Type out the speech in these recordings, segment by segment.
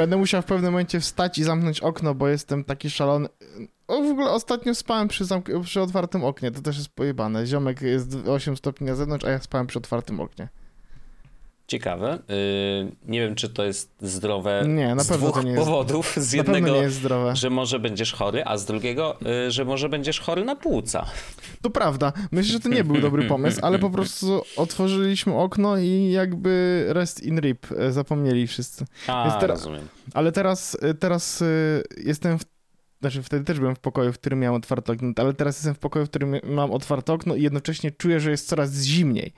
Będę musiał w pewnym momencie wstać i zamknąć okno, bo jestem taki szalony. O, w ogóle ostatnio spałem przy, zamk- przy otwartym oknie, to też jest pojebane. Ziomek jest 8 stopni na zewnątrz, a ja spałem przy otwartym oknie. Ciekawe. Yy, nie wiem, czy to jest zdrowe Nie, na z pewno dwóch nie jest- powodów. Z jednego, że może będziesz chory, a z drugiego, yy, że może będziesz chory na płuca. To prawda. Myślę, że to nie był dobry pomysł, ale po prostu otworzyliśmy okno i jakby rest in rip e, zapomnieli wszyscy. A, teraz- rozumiem. Ale teraz, teraz jestem w... Znaczy wtedy też byłem w pokoju, w którym miałem otwarte okno, ale teraz jestem w pokoju, w którym mam otwarte okno i jednocześnie czuję, że jest coraz zimniej.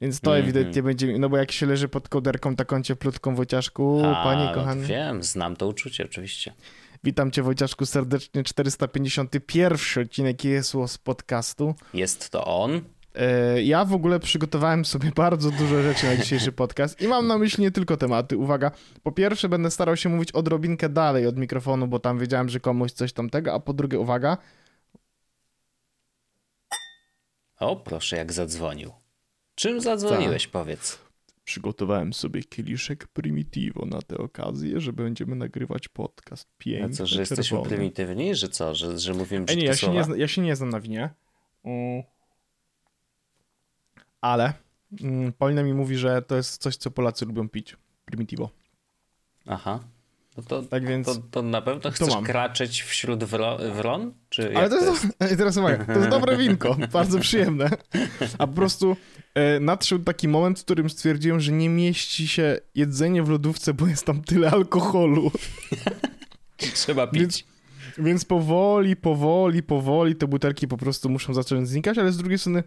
Więc to Mhm. ewidentnie będzie, no bo jak się leży pod kołderką taką cieplutką Wojciaszku, A, panie no kochany. Wiem, znam to uczucie, oczywiście. Witam cię Wojciaszku serdecznie, 451 odcinek jest z podcastu. Jest to on. E, Ja w ogóle przygotowałem sobie bardzo dużo rzeczy na dzisiejszy podcast i mam na myśli nie tylko tematy. Uwaga, po pierwsze będę starał się mówić odrobinkę dalej od mikrofonu, bo tam wiedziałem, że komuś coś tamtego, a po drugie, uwaga, O, proszę, jak zadzwonił. Czym zadzwoniłeś, Tak. powiedz? przygotowałem sobie kieliszek Primitivo na tę okazję, że będziemy nagrywać podcast. A Piękny, co, że jesteśmy czerwony. prymitywni, że co, że, że mówimy Ej, brzydkie nie, ja się nie, zna, ja się nie znam na winie. Mm. Ale mm, Polina mi mówi, że to jest coś, co Polacy lubią pić. Primitivo. Aha. No to, Tak więc... to, to na pewno chcesz kraczeć wśród wro, wron? Czy Ale to jest, Ej, teraz uwaga, to jest dobre winko, bardzo przyjemne. A po prostu e, nadszedł taki moment, w którym stwierdziłem, że nie mieści się jedzenie w lodówce, bo jest tam tyle alkoholu. Trzeba pić. Więc, więc powoli, powoli, powoli te butelki po prostu muszą zacząć znikać, ale z drugiej strony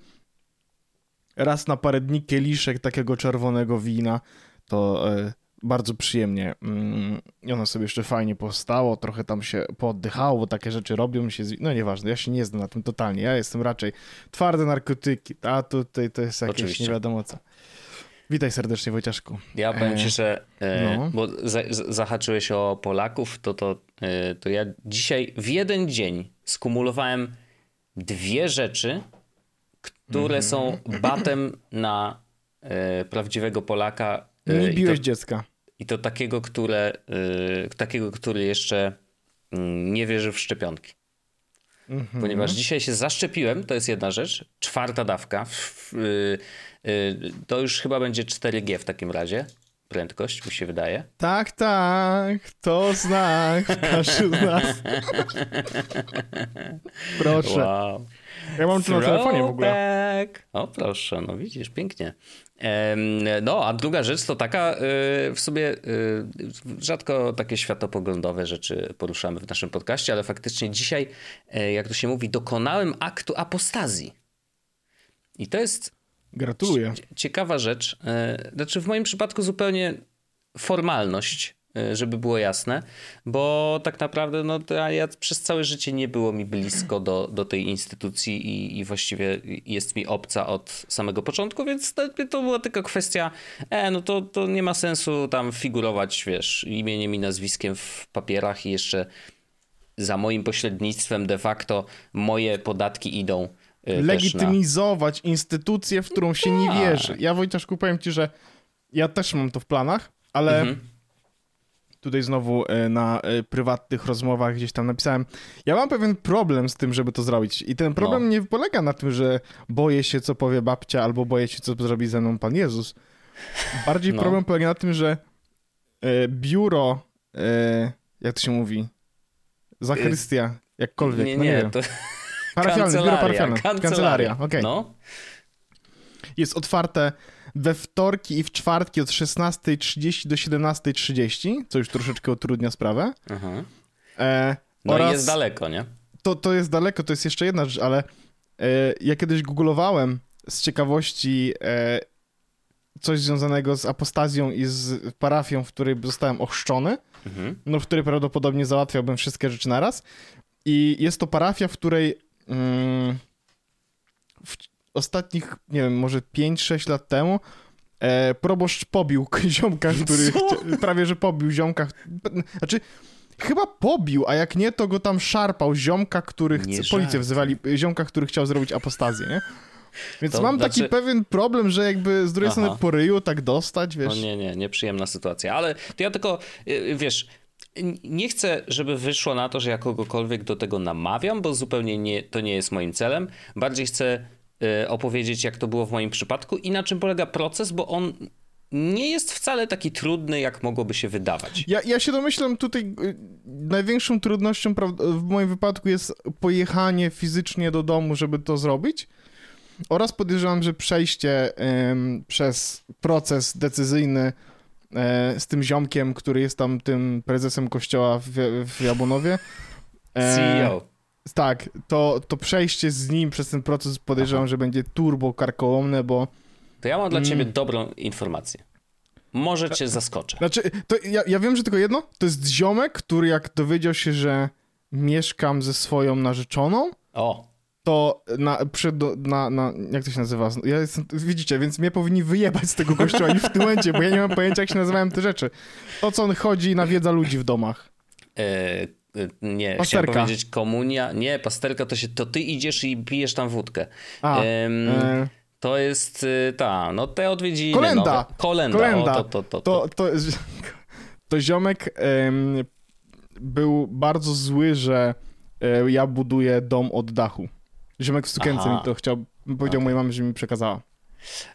raz na parę dni kieliszek takiego czerwonego wina to e, bardzo przyjemnie. Mm, I ono sobie jeszcze fajnie powstało, trochę tam się pooddychało, bo takie rzeczy robią się. Z... No nieważne, ja się nie znam na tym totalnie. Ja jestem raczej twarde narkotyki, a tutaj to jest jakieś Oczywiście. nie wiadomo co. Witaj serdecznie, Wojciaszku. Ja powiem ci, E, że e, no. bo za, zahaczyłeś o Polaków, to, to, e, to ja dzisiaj w jeden dzień skumulowałem dwie rzeczy, które Mhm. są batem na e, prawdziwego Polaka. e, Nie biłeś to, dziecka. I to takiego, które, e, takiego, który jeszcze mm, nie wierzy w szczepionki. Mhm. Ponieważ dzisiaj się zaszczepiłem, to jest jedna rzecz. Czwarta dawka. Y, y, to już chyba będzie 4G w takim razie. Prędkość, mi się wydaje. Tak, tak, to znak, każdy z nas. Proszę. Wow. Ja mam tu na telefonie w ogóle. O, proszę, no widzisz, pięknie. No, a druga rzecz to taka, y, w sobie y, rzadko takie światopoglądowe rzeczy poruszamy w naszym podcaście, ale faktycznie dzisiaj, e, jak to się mówi, dokonałem aktu apostazji. I to jest Gratuluję. Cie- Ciekawa rzecz. e, Znaczy, w moim przypadku zupełnie formalność, żeby było jasne, bo tak naprawdę no, ja przez całe życie nie było mi blisko do, do tej instytucji i, i właściwie jest mi obca od samego początku, więc to, to była tylko kwestia, e, no to, to nie ma sensu tam figurować, wiesz, imieniem i nazwiskiem w papierach i jeszcze za moim pośrednictwem de facto moje podatki idą e, też na... Legitymizować instytucję, w którą się nie Tak. wierzy. Ja, Wojciaszku, powiem ci, że ja też mam to w planach, ale Mhm. Tutaj znowu e, na e, prywatnych rozmowach gdzieś tam napisałem, ja mam pewien problem z tym, żeby to zrobić. I ten problem No. nie polega na tym, że boję się, co powie babcia, albo boję się, co zrobi ze mną Pan Jezus. Bardziej No. problem polega na tym, że e, biuro, jak to się mówi, zachrystia, jakkolwiek, Nie, no nie nie, wiem. to Parafialne, biuro kancelaria, parafialne. Kancelaria, okej. No, Jest otwarte we wtorki i w czwartki od 16.30 do 17.30, co już troszeczkę utrudnia sprawę. aha. E, no oraz i jest daleko, nie? To, to jest daleko, to jest jeszcze jedna rzecz, ale e, ja kiedyś googlowałem z ciekawości e, coś związanego z apostazją i z parafią, w której zostałem ochrzczony, Mhm. no w której prawdopodobnie załatwiałbym wszystkie rzeczy naraz. I jest to parafia, w której mm, w ostatnich, nie wiem, może 5-6 lat temu e, proboszcz pobił ziomka, który chcia- prawie że pobił ziomka. Znaczy, chyba pobił, a jak nie, to go tam szarpał ziomka, który chce, policję wzywali, ziomka, który chciał zrobić apostazję, nie? Więc To mam znaczy- taki pewien problem, że jakby z drugiej Aha. strony po ryju tak dostać, wiesz. No nie, nie, nieprzyjemna sytuacja. Ale to ja tylko, y, wiesz, n- nie chcę, żeby wyszło na to, że ja kogokolwiek do tego namawiam, bo zupełnie nie, to nie jest moim celem. Bardziej chcę y, opowiedzieć, jak to było w moim przypadku i na czym polega proces, bo on nie jest wcale taki trudny, jak mogłoby się wydawać. Ja, ja się domyślam tutaj, y, największą trudnością w moim wypadku jest pojechanie fizycznie do domu, żeby to zrobić. Oraz podejrzewam, że przejście em, przez proces decyzyjny e, z tym ziomkiem, który jest tam tym prezesem kościoła w, w Jabłonowie. E, CEO. Tak, to, to przejście z nim przez ten proces podejrzewam, Aha. że będzie turbo karkołomne, bo To ja mam dla Mm. ciebie dobrą informację. Może cię zaskoczę. Znaczy, to ja, ja wiem, że tylko jedno. To jest ziomek, który jak dowiedział się, że mieszkam ze swoją narzeczoną, O, to na, przed, do- na, na, jak to się nazywa? Ja jestem, widzicie, więc mnie powinni wyjebać z tego kościoła już w tym momencie, bo ja nie mam pojęcia, jak się nazywają te rzeczy. O co on chodzi i nawiedza ludzi w domach. e, nie, Pasterka. chciałem powiedzieć komunia. Nie, pasterka to się, to ty idziesz i pijesz tam wódkę. A, Em, e, To jest y, ta, no te odwiedziny. Kolenda. Nowe. Kolenda. kolenda. O, to, to, to, to. to, to, ziomek em, był bardzo zły, że e, ja buduję dom od dachu. Ziomek w sukience Aha. mi to chciał, powiedział mojej mamie, że mi przekazała.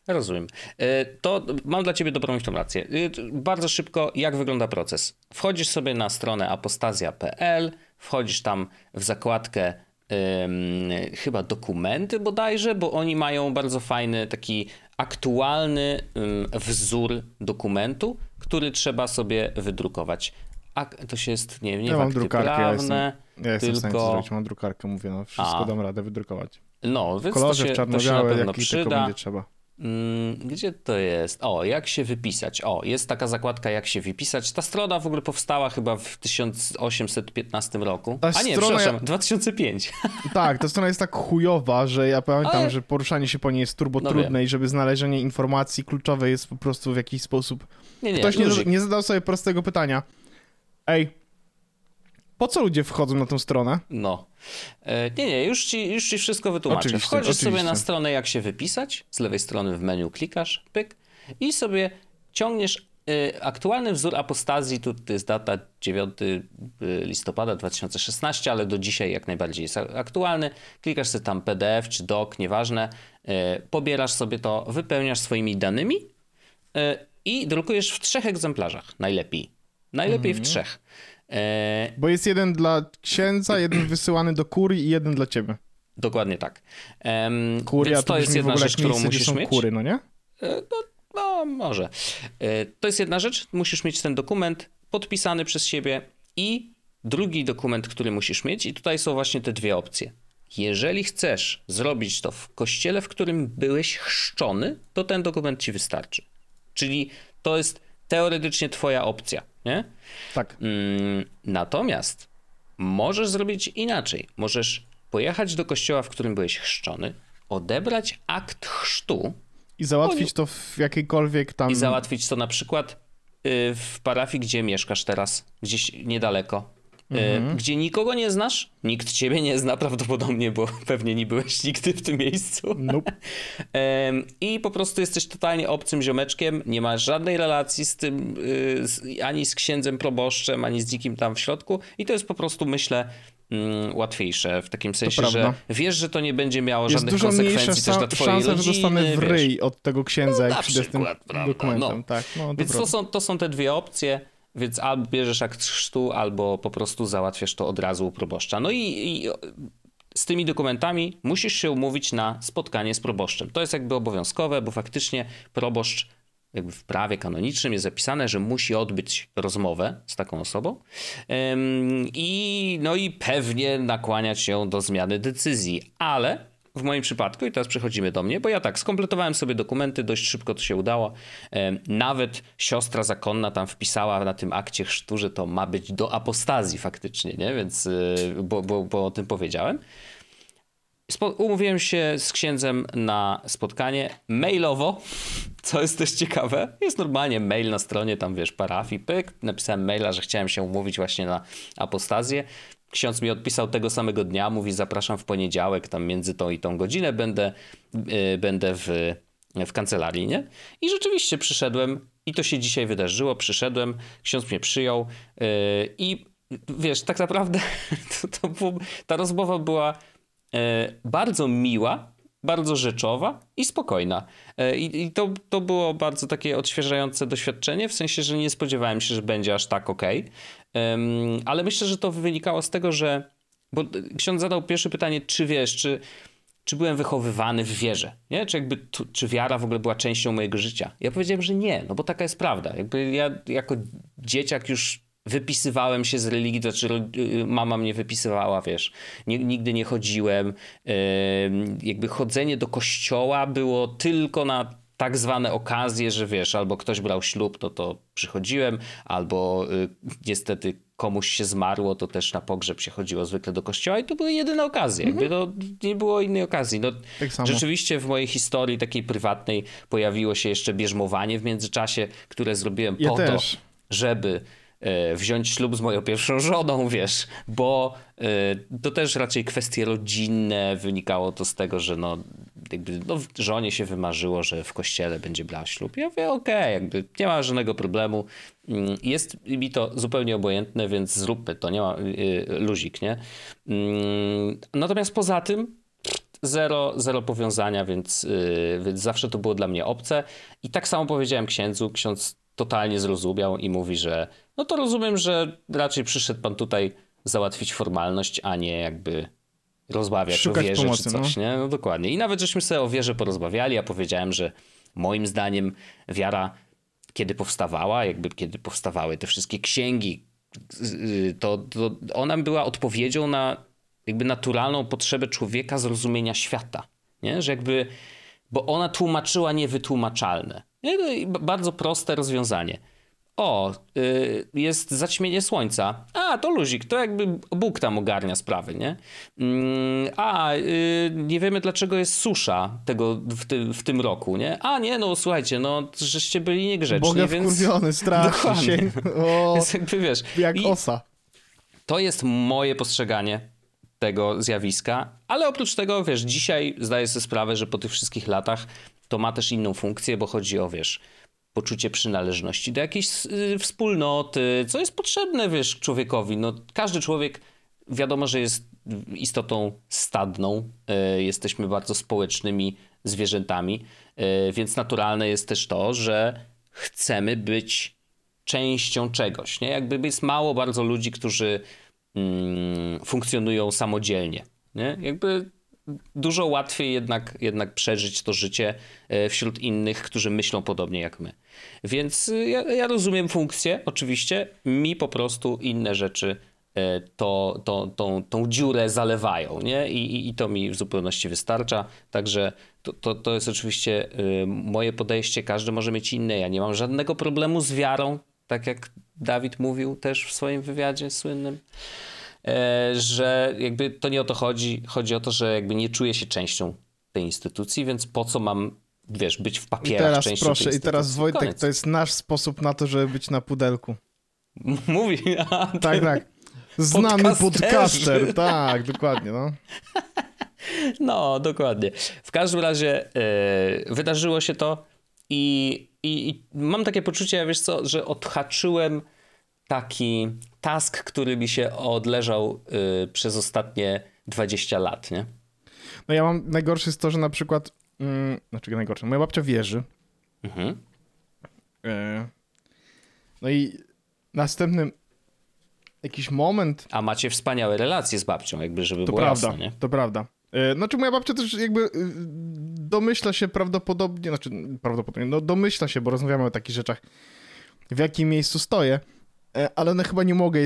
Rozumiem. E, To mam dla ciebie dobrą informację. T- Bardzo szybko, jak wygląda proces. Wchodzisz sobie na stronę apostazja.pl, wchodzisz tam w zakładkę chyba dokumenty bodajże, bo oni mają bardzo fajny, taki aktualny wzór dokumentu, który trzeba sobie wydrukować. A to się jest, nie, nie Ja mam drukarkę, ja prawne, Ja jestem w stanie to tylko... zrobić, mam drukarkę, mówię, no wszystko A. dam radę wydrukować. No, więc to kolorze, się, w to się na pewno tylko przyda. będzie trzeba. Mm, Gdzie to jest? O, jak się wypisać? O, jest taka zakładka, jak się wypisać. Ta strona w ogóle powstała chyba w 1815 roku. Ta A nie, strona- przepraszam, 2005. Tak, ta strona jest tak chujowa, że ja pamiętam, Ale- że poruszanie się po niej jest turbo No trudne i żeby znalezienie informacji kluczowej jest po prostu w jakiś sposób... Nie, nie, Ktoś nie, nie zadał sobie prostego pytania. Ej, po co ludzie wchodzą na tą stronę? No. E, Nie, nie, już ci, już ci wszystko wytłumaczę. Oczywiście, Wchodzisz sobie oczywiście. na stronę, jak się wypisać. Z lewej strony w menu klikasz, pyk i sobie ciągniesz e, aktualny wzór apostazji. Tu jest data 9 listopada 2016, ale do dzisiaj jak najbardziej jest aktualny. Klikasz sobie tam PDF czy doc, nieważne. E, Pobierasz sobie to, wypełniasz swoimi danymi e, i drukujesz w trzech egzemplarzach. Najlepiej. Najlepiej Mhm. w trzech. E, Bo jest jeden dla księdza, jeden wysyłany do kurii i jeden dla ciebie. Dokładnie tak. Um, Kuria to jest jedna rzecz, którą miejsce, musisz mieć. kury, no nie? E, No, no, może. E, To jest jedna rzecz. Musisz mieć ten dokument podpisany przez siebie i drugi dokument, który musisz mieć. I tutaj są właśnie te dwie opcje. Jeżeli chcesz zrobić to w kościele, w którym byłeś chrzczony, to ten dokument ci wystarczy. Czyli to jest teoretycznie twoja opcja, nie? Tak. Mm, Natomiast możesz zrobić inaczej. Możesz pojechać do kościoła, w którym byłeś chrzczony, odebrać akt chrztu I załatwić to w jakiejkolwiek tam... i załatwić to na przykład y, w parafii, gdzie mieszkasz teraz, gdzieś niedaleko. Y, Gdzie nikogo nie znasz, nikt ciebie nie zna prawdopodobnie, bo pewnie nie byłeś nigdy w tym miejscu. Nope. I po prostu jesteś totalnie obcym ziomeczkiem, nie masz żadnej relacji z tym, y, ani z księdzem proboszczem, ani z nikim tam w środku. I to jest po prostu, myślę, mm, łatwiejsze w takim sensie, że wiesz, że to nie będzie miało Jest żadnych dużo mniejsza konsekwencji też dla twojej szansa, rodziny. że dostanę w wiesz. ryj od tego księdza, No, jak przyjdę z tym prawda, dokumentem. no. Tak, no, Więc to są, to są te dwie opcje, więc albo bierzesz akt chrztu, albo po prostu załatwiasz to od razu u proboszcza. No i, i z tymi dokumentami musisz się umówić na spotkanie z proboszczem. To jest jakby obowiązkowe, bo faktycznie proboszcz jakby w prawie kanonicznym jest zapisane, że musi odbyć rozmowę z taką osobą Ym, i, no i pewnie nakłaniać ją do zmiany decyzji, ale w moim przypadku, i teraz przechodzimy do mnie, bo ja tak, skompletowałem sobie dokumenty, dość szybko to się udało. Em, Nawet siostra zakonna tam wpisała na tym akcie chrztu, że to ma być do apostazji faktycznie, nie? Więc, y, bo, bo, bo o tym powiedziałem. Spo- umówiłem się z księdzem na spotkanie mailowo, co jest też ciekawe. Jest normalnie mail na stronie tam, wiesz, parafii, pyk. Napisałem maila, że chciałem się umówić właśnie na apostazję. Ksiądz mi odpisał tego samego dnia, mówi zapraszam w poniedziałek, tam między tą i tą godzinę będę, yy, będę w, w kancelarii, nie? I rzeczywiście przyszedłem i to się dzisiaj wydarzyło, przyszedłem, ksiądz mnie przyjął yy, i wiesz, tak naprawdę to, to było, ta rozmowa była yy, bardzo miła, bardzo rzeczowa i spokojna. E, I, i to, to było bardzo takie odświeżające doświadczenie, w sensie, że nie spodziewałem się, że będzie aż tak ok. Ale myślę, że to wynikało z tego, że. Bo ksiądz zadał pierwsze pytanie, czy wiesz, czy, czy byłem wychowywany w wierze, nie? Czy, jakby, czy wiara w ogóle była częścią mojego życia? Ja powiedziałem, że nie, no bo taka jest prawda. Jakby ja jako dzieciak już wypisywałem się z religii, to znaczy y, mama mnie wypisywała, wiesz, nigdy nie chodziłem, jakby chodzenie do kościoła było tylko na tak zwane okazje, że wiesz, albo ktoś brał ślub, to to przychodziłem, albo y, niestety komuś się zmarło, to też na pogrzeb się chodziło zwykle do kościoła i to były jedyne okazje. Mhm. Jakby no, nie było innej okazji. No, tak rzeczywiście w mojej historii takiej prywatnej pojawiło się jeszcze bierzmowanie w międzyczasie, które zrobiłem ja po też. to, żeby E, wziąć ślub z moją pierwszą żoną, wiesz, bo e, to też raczej kwestie rodzinne, wynikało to z tego, że no, jakby, no żonie się wymarzyło, że w kościele będzie brała ślub. Ja mówię, okej, okay, jakby nie ma żadnego problemu. Mm, jest mi to zupełnie obojętne, więc zróbmy to, nie ma y, luzik, nie? Mm, natomiast poza tym zero, zero powiązania, więc, y, więc zawsze to było dla mnie obce. I tak samo powiedziałem księdzu, ksiądz totalnie zrozumiał i mówi, że no to rozumiem, że raczej przyszedł pan tutaj załatwić formalność, a nie jakby rozmawiać Szukać o wierze pomocy, czy coś, no. nie? No dokładnie. I nawet żeśmy sobie o wierze porozmawiali, ja powiedziałem, że moim zdaniem wiara, kiedy powstawała, jakby kiedy powstawały te wszystkie księgi, to, to ona była odpowiedzią na jakby naturalną potrzebę człowieka zrozumienia świata, nie? Że jakby, bo ona tłumaczyła niewytłumaczalne. Nie? No bardzo proste rozwiązanie o, y, jest zaćmienie słońca. A, to luzik, to jakby Bóg tam ogarnia sprawy, nie? Mm, a, y, nie wiemy dlaczego jest susza tego w, ty, w tym roku, nie? A, nie, no słuchajcie, no, żeście byli niegrzeczni, Boga więc... wkurwiony, strasznie się. O, więc jakby wiesz... Jak osa. To jest moje postrzeganie tego zjawiska, ale oprócz tego, wiesz, dzisiaj zdaję sobie sprawę, że po tych wszystkich latach to ma też inną funkcję, bo chodzi o, wiesz, poczucie przynależności do jakiejś y, wspólnoty, co jest potrzebne, wiesz, człowiekowi. No, każdy człowiek wiadomo, że jest istotą stadną, y, jesteśmy bardzo społecznymi zwierzętami, y, więc naturalne jest też to, że chcemy być częścią czegoś. Nie? Jakby jest mało bardzo ludzi, którzy mm, funkcjonują samodzielnie. Nie? Jakby dużo łatwiej jednak, jednak przeżyć to życie e, wśród innych, którzy myślą podobnie jak my. Więc e, ja, ja rozumiem funkcję, oczywiście, mi po prostu inne rzeczy e, to, to, tą, tą dziurę zalewają, nie? I, i, I, to mi w zupełności wystarcza. Także to, to, to jest oczywiście moje podejście, każdy może mieć inne. Ja nie mam żadnego problemu z wiarą, tak jak Dawid mówił też w swoim wywiadzie słynnym. E, że jakby to nie o to chodzi. Chodzi o to, że jakby nie czuję się częścią tej instytucji, więc po co mam, wiesz, być w papierach I teraz częścią proszę, i teraz Wojtek, Koniec. to jest nasz sposób na to, żeby być na pudelku. Mówi. A, tak, tak. Znany podcaster, tak, dokładnie, no. No, dokładnie. W każdym razie yy, wydarzyło się to i, i, i, mam takie poczucie, wiesz co, że odhaczyłem taki task, który mi się odleżał y, przez ostatnie 20 lat, nie? No ja mam, najgorsze jest to, że na przykład, mm, znaczy najgorsze, moja babcia wierzy. Mhm. E, no i następny jakiś moment... A macie wspaniałe relacje z babcią, jakby, żeby to było prawda, jasne, nie? To prawda. E, znaczy moja babcia też jakby y, domyśla się prawdopodobnie, znaczy prawdopodobnie, no domyśla się, bo rozmawiamy o takich rzeczach, w jakim miejscu stoję, ale no chyba nie mogę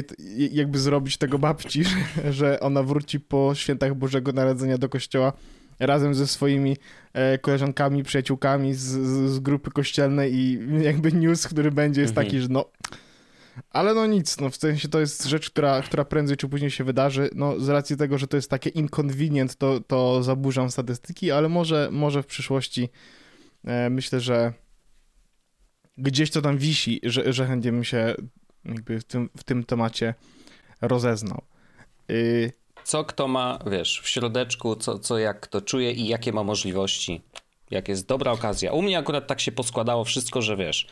jakby zrobić tego babci, że ona wróci po świętach Bożego Narodzenia do kościoła razem ze swoimi e, koleżankami, przyjaciółkami z, z grupy kościelnej i jakby news, który będzie jest mhm. taki, że no ale no nic, no w sensie to jest rzecz, która, która prędzej czy później się wydarzy. No z racji tego, że to jest takie inconvenient, to, to zaburzam statystyki, ale może, może w przyszłości e, myślę, że gdzieś to tam wisi, że, że chętnie bym się jakby w tym, w tym temacie rozeznał. Yy, Co kto ma, wiesz, w środeczku, co, co jak kto czuje i jakie ma możliwości. Jak jest dobra okazja. U mnie akurat tak się poskładało wszystko, że wiesz,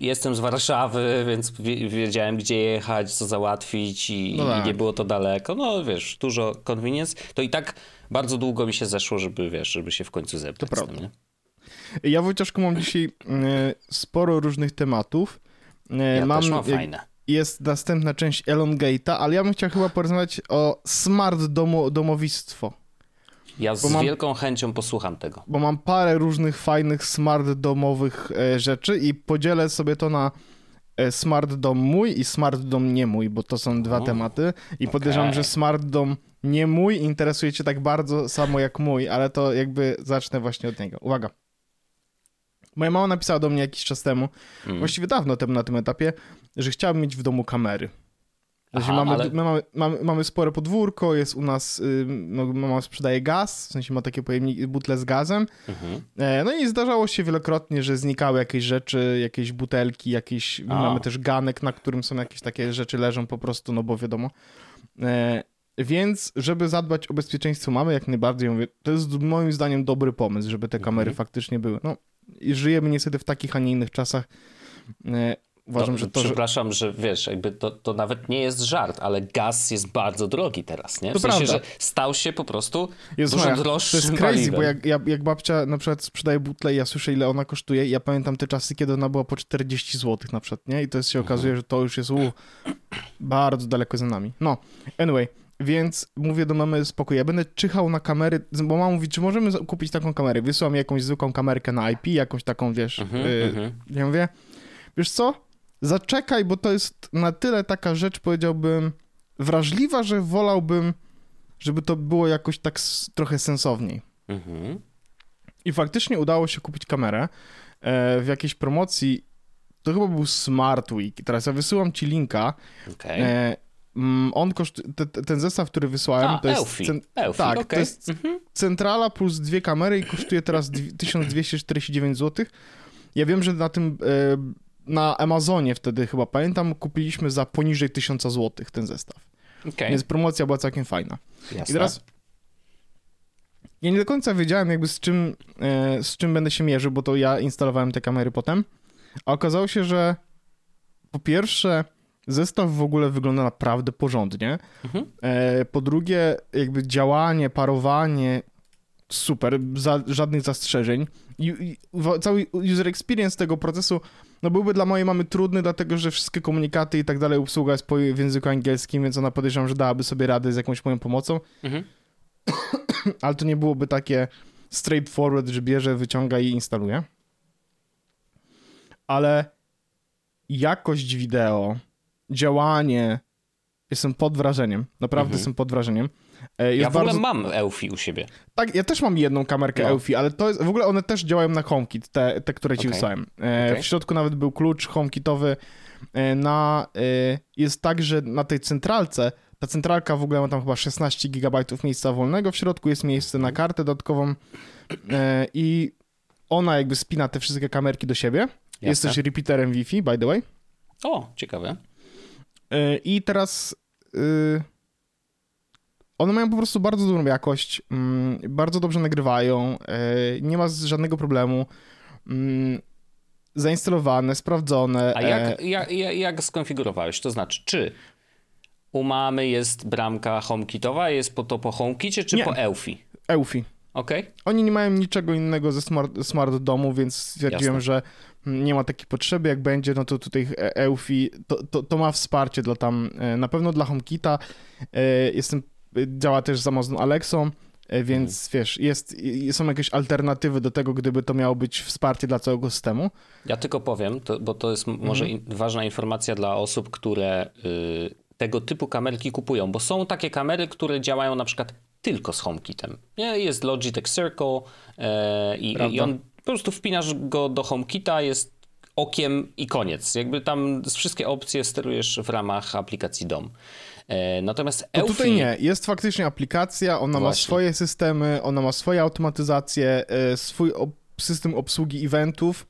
jestem z Warszawy, więc wie- wiedziałem gdzie jechać, co załatwić i, No tak. i nie było to daleko. No wiesz, dużo convenience. To i tak bardzo długo mi się zeszło, żeby wiesz, żeby się w końcu zebrać. To tym, prawda. nie? ja Wojciaszku mam dzisiaj yy, sporo różnych tematów. Yy, Ja mam, też mam jak- fajne. Jest następna część Elongate'a, ale ja bym chciał chyba porozmawiać o smart domo, domowictwo. Ja z mam- wielką chęcią posłucham tego. bo mam parę różnych fajnych smart domowych e, rzeczy i podzielę sobie to na e, smart dom mój i smart dom nie mój, bo to są dwa O, tematy i podejrzewam, okej. że smart dom nie mój interesuje cię tak bardzo samo jak mój, ale to jakby zacznę właśnie od niego. Uwaga. Moja mama napisała do mnie jakiś czas temu, Mm. właściwie dawno temu na tym etapie, że chciałabym mieć w domu kamery. Aha, mamy, ale- my mamy, mamy, mamy spore podwórko, jest u nas, y, no, mama sprzedaje gaz, w sensie ma takie pojemniki, butle z gazem. Mhm. E, No i zdarzało się wielokrotnie, że znikały jakieś rzeczy, jakieś butelki, jakieś, A. mamy też ganek, na którym są jakieś takie rzeczy leżą po prostu, no bo wiadomo. E, Więc, żeby zadbać o bezpieczeństwo mamy, jak najbardziej, mówię, to jest moim zdaniem dobry pomysł, żeby te kamery Mhm. faktycznie były. No, i żyjemy niestety w takich, a nie innych czasach. E, Uważam, No, że to, że... Przepraszam, że wiesz, jakby to, to nawet nie jest żart, ale gaz jest bardzo drogi teraz, nie? W To sensie, prawda. że stał się po prostu Jest dużo moja, droższym To jest crazy, paliwem. bo jak, jak, jak babcia na przykład sprzedaje butlę i ja słyszę, ile ona kosztuje ja pamiętam te czasy, kiedy ona była po 40 zł na przykład, nie? I to jest, się Mhm. okazuje, że to już jest u, bardzo daleko za nami. No, anyway, więc mówię do mamy, spokój, ja będę czyhał na kamery, bo mama mówi, czy możemy kupić taką kamerę? Wysyłam jej jakąś zwykłą kamerkę na IP, jakąś taką, wiesz, Mhm, y, mhm. ja mówię, wiesz co, zaczekaj, bo to jest na tyle taka rzecz, powiedziałbym, wrażliwa, że wolałbym, żeby to było jakoś tak trochę sensowniej. Mhm. I faktycznie udało się kupić kamerę e, w jakiejś promocji. To chyba był Smart Week. Teraz ja wysyłam ci linka. Okej. Mm, on kosztuje, te, te- ten zestaw, który wysłałem, A, to jest cen, Elfi, tak, to okej. jest- Mhm. centrala plus dwie kamery i kosztuje teraz dwi- 1249 zł. Ja wiem, że na tym, e, na Amazonie wtedy chyba pamiętam, kupiliśmy za poniżej 1000 zł ten zestaw. Okej, Więc promocja była całkiem fajna. jasne. I teraz ja nie do końca wiedziałem jakby z czym, e, z czym będę się mierzył, bo to ja instalowałem te kamery potem, a okazało się, że po pierwsze zestaw w ogóle wygląda naprawdę porządnie, Mhm. e, po drugie jakby działanie, parowanie super, za, żadnych zastrzeżeń. I, i, cały user experience tego procesu no byłby dla mojej mamy trudny, dlatego że wszystkie komunikaty i tak dalej, obsługa jest po, w języku angielskim, więc ona podejrzewam, że dałaby sobie radę z jakąś moją pomocą, Mhm. ale to nie byłoby takie straightforward, że bierze, wyciąga i instaluje. Ale jakość wideo, działanie, jestem pod wrażeniem, naprawdę Mhm. jestem pod wrażeniem. E, Jest Ja w ogóle bardzo... mam Elfi u siebie. Tak, ja też mam jedną kamerkę No. Eufy, ale to jest, w ogóle one też działają na HomeKit, te, te które ci Okej. wysłałem. E, Okej. W środku nawet był klucz HomeKitowy e, na, e, jest tak, że na tej centralce, ta centralka w ogóle ma tam chyba 16 GB miejsca wolnego, w środku jest miejsce na kartę dodatkową e, i ona jakby spina te wszystkie kamerki do siebie. Jest Jasne. też repeaterem Wi-Fi, by the way. O, ciekawe. E, I teraz y, one mają po prostu bardzo dobrą jakość, mm, bardzo dobrze nagrywają, e, nie ma żadnego problemu. mm, Zainstalowane, sprawdzone. A e, jak, jak, jak, jak skonfigurowałeś? To znaczy, czy u mamy jest bramka HomeKitowa, jest po to po HomeKicie, czy Nie. po Elfi? Eufy. Okej? Oni nie mają niczego innego ze smart, smart domu, więc stwierdziłem, Jasne. że nie ma takiej potrzeby. Jak będzie, no to tutaj e- Eufy to, to, to ma wsparcie dla tam, e, na pewno dla HomeKita. E, Jestem, e, działa też z Amazon Alexą, więc wiesz, jest, są jakieś alternatywy do tego, gdyby to miało być wsparcie dla całego systemu. Ja tylko powiem, to, bo to jest m- może Mhm. in, ważna informacja dla osób, które y, tego typu kamerki kupują, bo są takie kamery, które działają na przykład tylko z HomeKitem. Nie? Jest Logitech Circle e, i, i on po prostu wpinasz go do HomeKita, jest okiem i koniec. Jakby tam wszystkie opcje sterujesz w ramach aplikacji DOM. E, natomiast To Eufy... tutaj nie, jest faktycznie aplikacja, ona ma Właśnie. swoje systemy, ona ma swoje automatyzacje, e, swój ob- system obsługi eventów.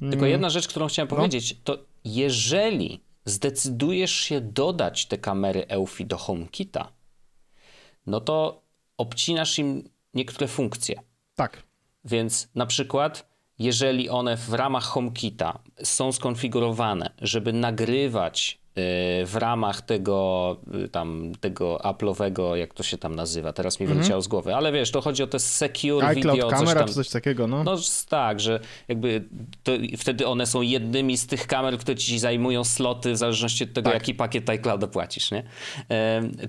Tylko Mm, jedna rzecz, którą chciałem No. powiedzieć, to jeżeli zdecydujesz się dodać te kamery Eufy do HomeKita, no to obcinasz im niektóre funkcje. Tak. Więc na przykład, jeżeli one w ramach HomeKita są skonfigurowane, żeby nagrywać y, w ramach tego y, tam tego Apple'owego, jak to się tam nazywa, teraz mi wyleciało z głowy, ale wiesz, to chodzi o te secure iCloud video, coś kamera tam. czy coś takiego, no. No tak, że jakby to, wtedy one są jednymi z tych kamer, które ci zajmują sloty w zależności od tego, Tak. jaki pakiet iClouda płacisz, nie?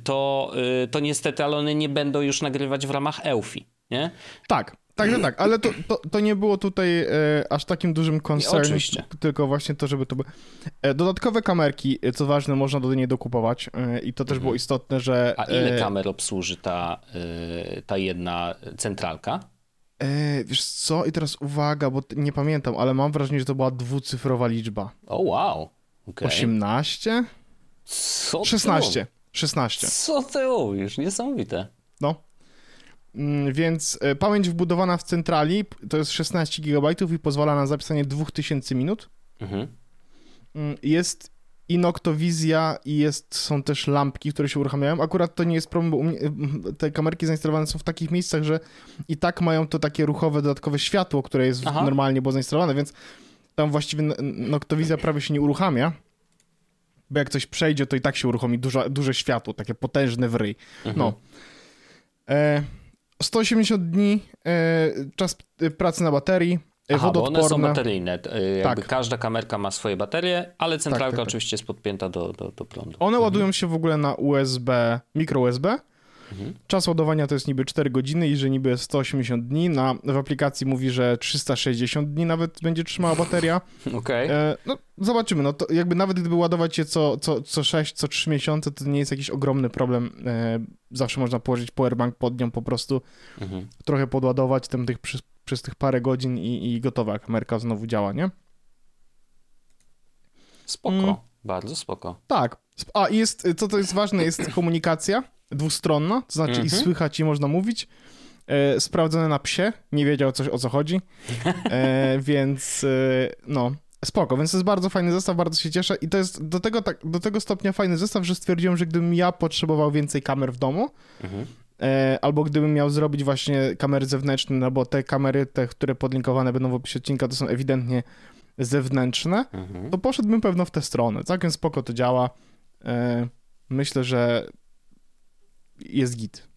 To, y, to niestety, ale one nie będą już nagrywać w ramach Eufy, nie? Tak, także tak, ale to, to, to nie było tutaj e, aż takim dużym oczywiście. tylko właśnie to, żeby to było... E, dodatkowe kamerki, e, co ważne, można do niej dokupować e, i to też było istotne, że... Mhm. A ile e, kamer obsłuży ta, y, ta jedna centralka? E, wiesz co, i teraz uwaga, bo nie pamiętam, ale mam wrażenie, że to była dwucyfrowa liczba. O wow, okay. 18? Co ty 16. mówisz? 16. Co ty mówisz? Niesamowite. No. Mm, Więc e, pamięć wbudowana w centrali to jest 16 GB i pozwala na zapisanie 2000 minut. Mhm. Mm, Jest Inoctowizja i jest, są też lampki, które się uruchamiają. Akurat to nie jest problem, bo mnie, mm, te kamerki zainstalowane są w takich miejscach, że i tak mają to takie ruchowe, dodatkowe światło, które jest Aha. normalnie było zainstalowane, więc tam właściwie Noctowizja prawie się nie uruchamia. Bo jak coś przejdzie, to i tak się uruchomi duże, duże światło, takie potężne w ryj. No. E, 180 dni e, czas e, pracy na baterii, e, Aha, bo one są wodoodporne. bateryjne. Jakby Tak. każda kamerka ma swoje baterie, ale centralka tak, tak. oczywiście jest podpięta do, do, do prądu. One ładują się w ogóle na USB, mikro USB. Mhm. Czas ładowania to jest niby 4 godziny i że niby jest 180 dni. Na, w aplikacji mówi, że 360 dni nawet będzie trzymała bateria. Okej. E, no, zobaczymy. No to jakby nawet gdyby ładować je co, co, co 6, co 3 miesiące, to nie jest jakiś ogromny problem. E, zawsze można położyć powerbank pod nią po prostu, Mhm. trochę podładować tam tych, przez, przez tych parę godzin i, i gotowa. Kamerka znowu działa, nie? Spoko. Mm. Bardzo spoko. Tak. A i jest, co to jest ważne, jest komunikacja dwustronna, to znaczy i Mhm. słychać i można mówić. E, sprawdzone na psie, nie wiedział coś o co chodzi, e, więc e, no, spoko, więc to jest bardzo fajny zestaw, bardzo się cieszę i to jest do tego, tak, do tego stopnia fajny zestaw, że stwierdziłem, że gdybym ja potrzebował więcej kamer w domu, Mhm. e, albo gdybym miał zrobić właśnie kamery zewnętrzne, no bo te kamery, te, które podlinkowane będą w opisie odcinka, to są ewidentnie zewnętrzne, Mhm. to poszedłbym pewno w tę stronę. Całkiem spoko to działa. E, myślę, że jest git.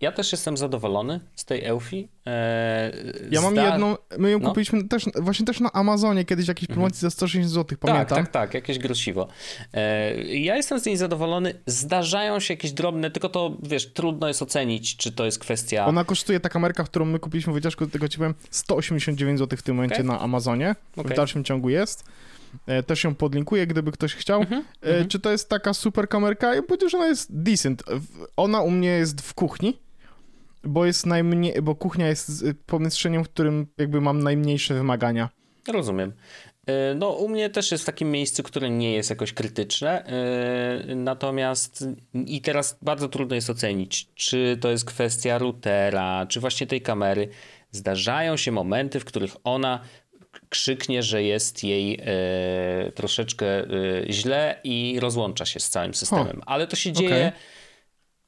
Ja też jestem zadowolony z tej Eufy. E, Ja mam zda- jedną, my ją no. kupiliśmy też, właśnie też na Amazonie kiedyś w jakiejś promocji za 160 zł, Tak, pamiętam. tak, tak, jakieś grosiwo. E, ja jestem z niej zadowolony. Zdarzają się jakieś drobne, tylko to wiesz, trudno jest ocenić, czy to jest kwestia. Ona kosztuje, ta kamerka, którą my kupiliśmy w wyciążku, do tego ci powiem, 189 zł w tym momencie Okej. na Amazonie. Okej. W dalszym ciągu jest. E, też ją podlinkuję, gdyby ktoś chciał. Mhm, E, mhm. Czy to jest taka super kamerka? Ja powiedział, że ona jest decent. Ona u mnie jest w kuchni, bo jest najmniej, bo kuchnia jest pomieszczeniem, w którym jakby mam najmniejsze wymagania. Rozumiem. E, No, u mnie też jest w takim miejscu, które nie jest jakoś krytyczne. Natomiast i teraz bardzo trudno jest ocenić, czy to jest kwestia routera, czy właśnie tej kamery. Zdarzają się momenty, w których ona krzyknie, że jest jej e, troszeczkę e, źle i rozłącza się z całym systemem. Ale to się dzieje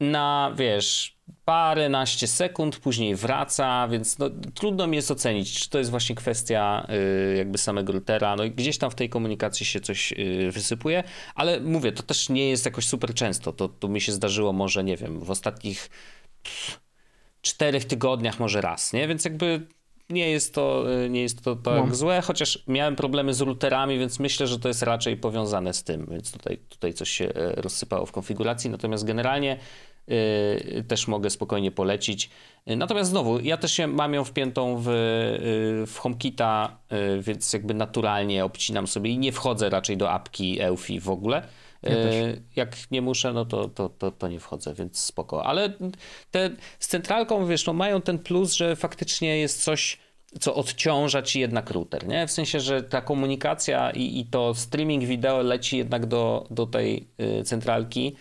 na, wiesz, paręnaście sekund, później wraca, więc no, trudno mi jest ocenić, czy to jest właśnie kwestia y, jakby samego routera. No i gdzieś tam w tej komunikacji się coś y, wysypuje, ale mówię, to też nie jest jakoś super często. To, to mi się zdarzyło może, nie wiem, w ostatnich czterech tygodniach może raz, nie? Więc jakby nie jest to, y, nie jest to tak złe, chociaż miałem problemy z routerami, więc myślę, że to jest raczej powiązane z tym, więc tutaj, tutaj coś się e, rozsypało w konfiguracji, natomiast generalnie y, też mogę spokojnie polecić. Y, Natomiast znowu, ja też się mam ją wpiętą w, w HomeKita, więc jakby naturalnie obcinam sobie i nie wchodzę raczej do apki Eufy w ogóle. Y, Jak nie muszę, no to, to, to, to nie wchodzę, więc spoko. Ale te z centralką, wiesz, no mają ten plus, że faktycznie jest coś, co odciąża ci jednak router, nie? W sensie, że ta komunikacja i, i to streaming wideo leci jednak do, do tej y, centralki,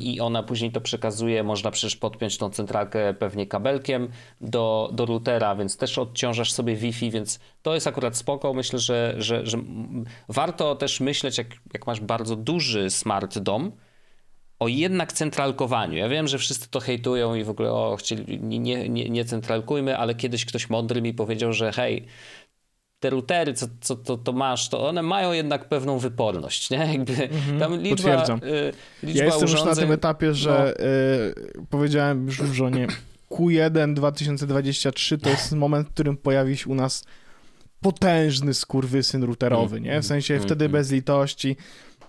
i ona później to przekazuje. Można przecież podpiąć tą centralkę pewnie kabelkiem do, do routera, więc też odciążasz sobie Wi-Fi, więc to jest akurat spoko. Myślę, że, że, że warto też myśleć, jak, jak masz bardzo duży smart dom, o jednak centralkowaniu. Ja wiem, że wszyscy to hejtują i w ogóle o, chcieli, nie, nie, nie centralkujmy, ale kiedyś ktoś mądry mi powiedział, że hej, te routery, co, co to, to masz, to one mają jednak pewną wyporność, nie? Jakby Mhm, tam liczba, potwierdzam. y, liczba Ja jestem już na urządzeń- tym etapie, że y, powiedziałem już żonie Q1 2023 to jest moment, w którym pojawi się u nas potężny skurwysyn routerowy, nie? W sensie Mm, wtedy mm. bez litości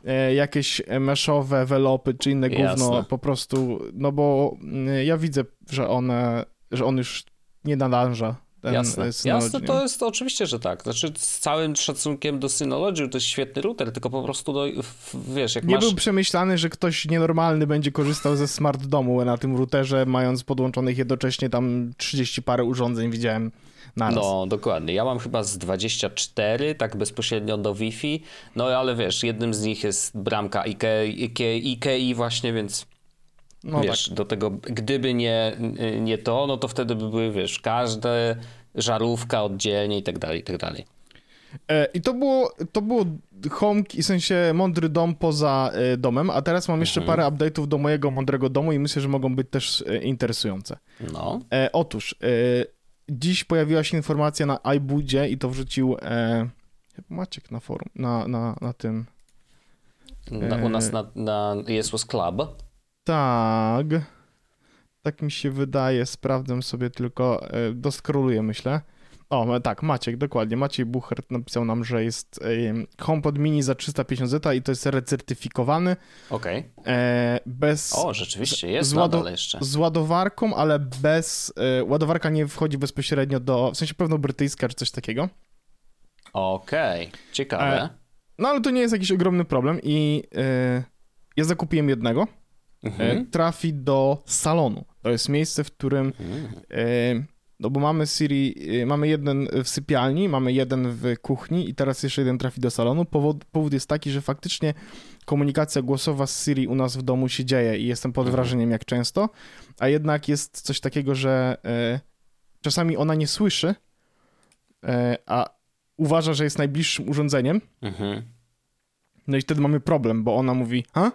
e, jakieś meszowe welopy czy inne gówno Jasne. po prostu, no bo mm, ja widzę, że one, że on już nie nadąża ten Jasne, e, Synology, Jasne to jest oczywiście, że tak. Znaczy z całym szacunkiem do Synology to jest świetny router, tylko po prostu do, w- wiesz, jak Nie masz... był przemyślany, że ktoś nienormalny będzie korzystał ze smart domu na tym routerze, mając podłączonych jednocześnie tam 30 parę urządzeń, widziałem naraz. No, dokładnie. Ja mam chyba z 24, tak bezpośrednio do Wi-Fi, no ale wiesz, jednym z nich jest bramka Ikei, Ikei, Ikei właśnie, więc no wiesz, do tego, gdyby nie, nie to, no to wtedy by były, wiesz, każde żarówka oddzielnie i tak dalej, i tak dalej. E, I to było, to było home, w sensie mądry dom poza e, domem, a teraz mam jeszcze Mhm. parę update'ów do mojego mądrego domu i myślę, że mogą być też e, interesujące. No, E, otóż, e, dziś pojawiła się informacja na iBudzie i to wrzucił e, Maciek na forum, na, na, na tym. na, u nas na, na Jesus Club. Tak. Tak mi się wydaje, sprawdzę sobie tylko, e, doskroluję myślę. O, tak, Maciek, dokładnie. Maciej Buchert napisał nam, że jest e, HomePod Mini za 350 zeta i to jest recertyfikowany, Okej. e, bez, O, rzeczywiście, jest z nadal jeszcze. z ładowarką, ale bez, ładowarka nie wchodzi bezpośrednio do, w sensie pewno brytyjska czy coś takiego. Okej, ciekawe. E, No ale to nie jest jakiś ogromny problem i ja zakupiłem jednego. E, Mhm. trafi do salonu. To jest miejsce, w którym e, no bo mamy Siri, e, mamy jeden w sypialni, mamy jeden w kuchni i teraz jeszcze jeden trafi do salonu. Powód, powód jest taki, że faktycznie komunikacja głosowa z Siri u nas w domu się dzieje i jestem pod Mhm. wrażeniem jak często, a jednak jest coś takiego, że e, czasami ona nie słyszy, e, a uważa, że jest najbliższym urządzeniem, Mhm. no i wtedy mamy problem, bo ona mówi, ha?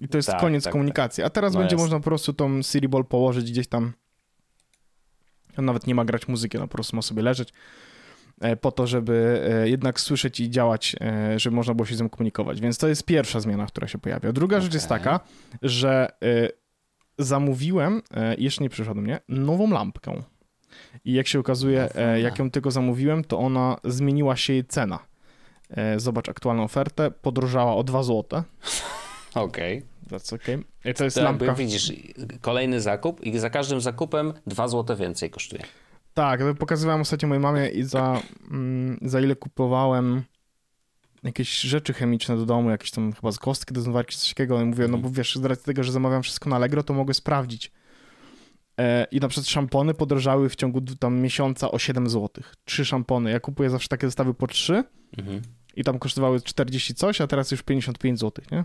I to jest Tak, koniec tak, komunikacji. A teraz No będzie jasne. można po prostu tą Siri Ball położyć gdzieś tam. On nawet nie ma grać muzyki, ona po prostu ma sobie leżeć. e, Po to, żeby e, jednak słyszeć i działać, e, żeby można było się z nią komunikować. Więc to jest pierwsza zmiana, która się pojawia. Druga rzecz jest taka, że zamówiłem, jeszcze nie przyszła do mnie, nową lampkę. I jak się okazuje, jak ją tylko zamówiłem, to ona zmieniła się jej cena. Zobacz aktualną ofertę, podrożała o 2 zł. Okej. That's okay. I to jest jakby lampka. widzisz, kolejny zakup i za każdym zakupem 2 zł więcej kosztuje. Tak, pokazywałem ostatnio mojej mamie i za, mm, za ile kupowałem jakieś rzeczy chemiczne do domu, jakieś tam chyba z kostki do zmywarki, coś takiego. I mówię, no bo wiesz, z racji tego, że zamawiam wszystko na Allegro, to mogę sprawdzić. E, I na przykład szampony podrożały w ciągu tam miesiąca o 7 zł. Trzy szampony. Ja kupuję zawsze takie zestawy po 3 Mhm. I tam kosztowały 40 coś, a teraz już 55 zł, nie?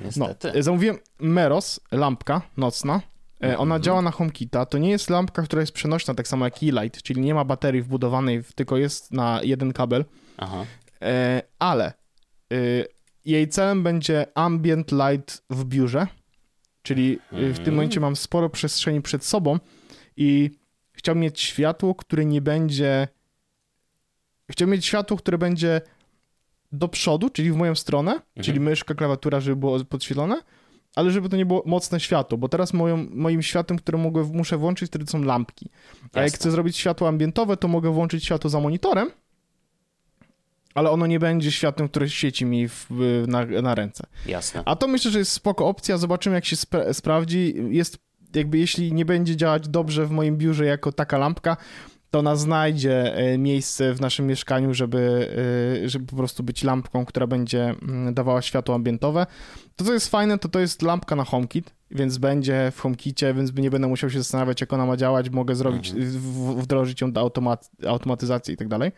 No, Niestety. e, zamówiłem Meros, lampka nocna. E, Ona Mhm. działa na HomeKita. To nie jest lampka, która jest przenośna, tak samo jak Keylight, czyli nie ma baterii wbudowanej, tylko jest na jeden kabel. Aha. E, Ale jej celem będzie ambient light w biurze, czyli w tym Mhm. momencie mam sporo przestrzeni przed sobą i chciałbym mieć światło, które nie będzie... Chciałbym mieć światło, które będzie do przodu, czyli w moją stronę, czyli myszka, klawiatura, żeby było podświetlone, ale żeby to nie było mocne światło, bo teraz moją, moim światłem, które mogę, muszę włączyć, wtedy są lampki. A jak Jasne. chcę zrobić światło ambientowe, to mogę włączyć światło za monitorem, ale ono nie będzie światłem, które świeci mi w, na, na ręce. Jasne. A to myślę, że jest spoko opcja, zobaczymy jak się spra- sprawdzi. Jest jakby, jeśli nie będzie działać dobrze w moim biurze jako taka lampka, to ona znajdzie e, miejsce w naszym mieszkaniu, żeby, e, żeby po prostu być lampką, która będzie mm, dawała światło ambientowe. To, co jest fajne, to to jest lampka na HomeKit, więc będzie w HomeKicie, więc nie będę musiał się zastanawiać, jak ona ma działać, mogę zrobić, w- wdrożyć ją do automat, automatyzacji i tak dalej.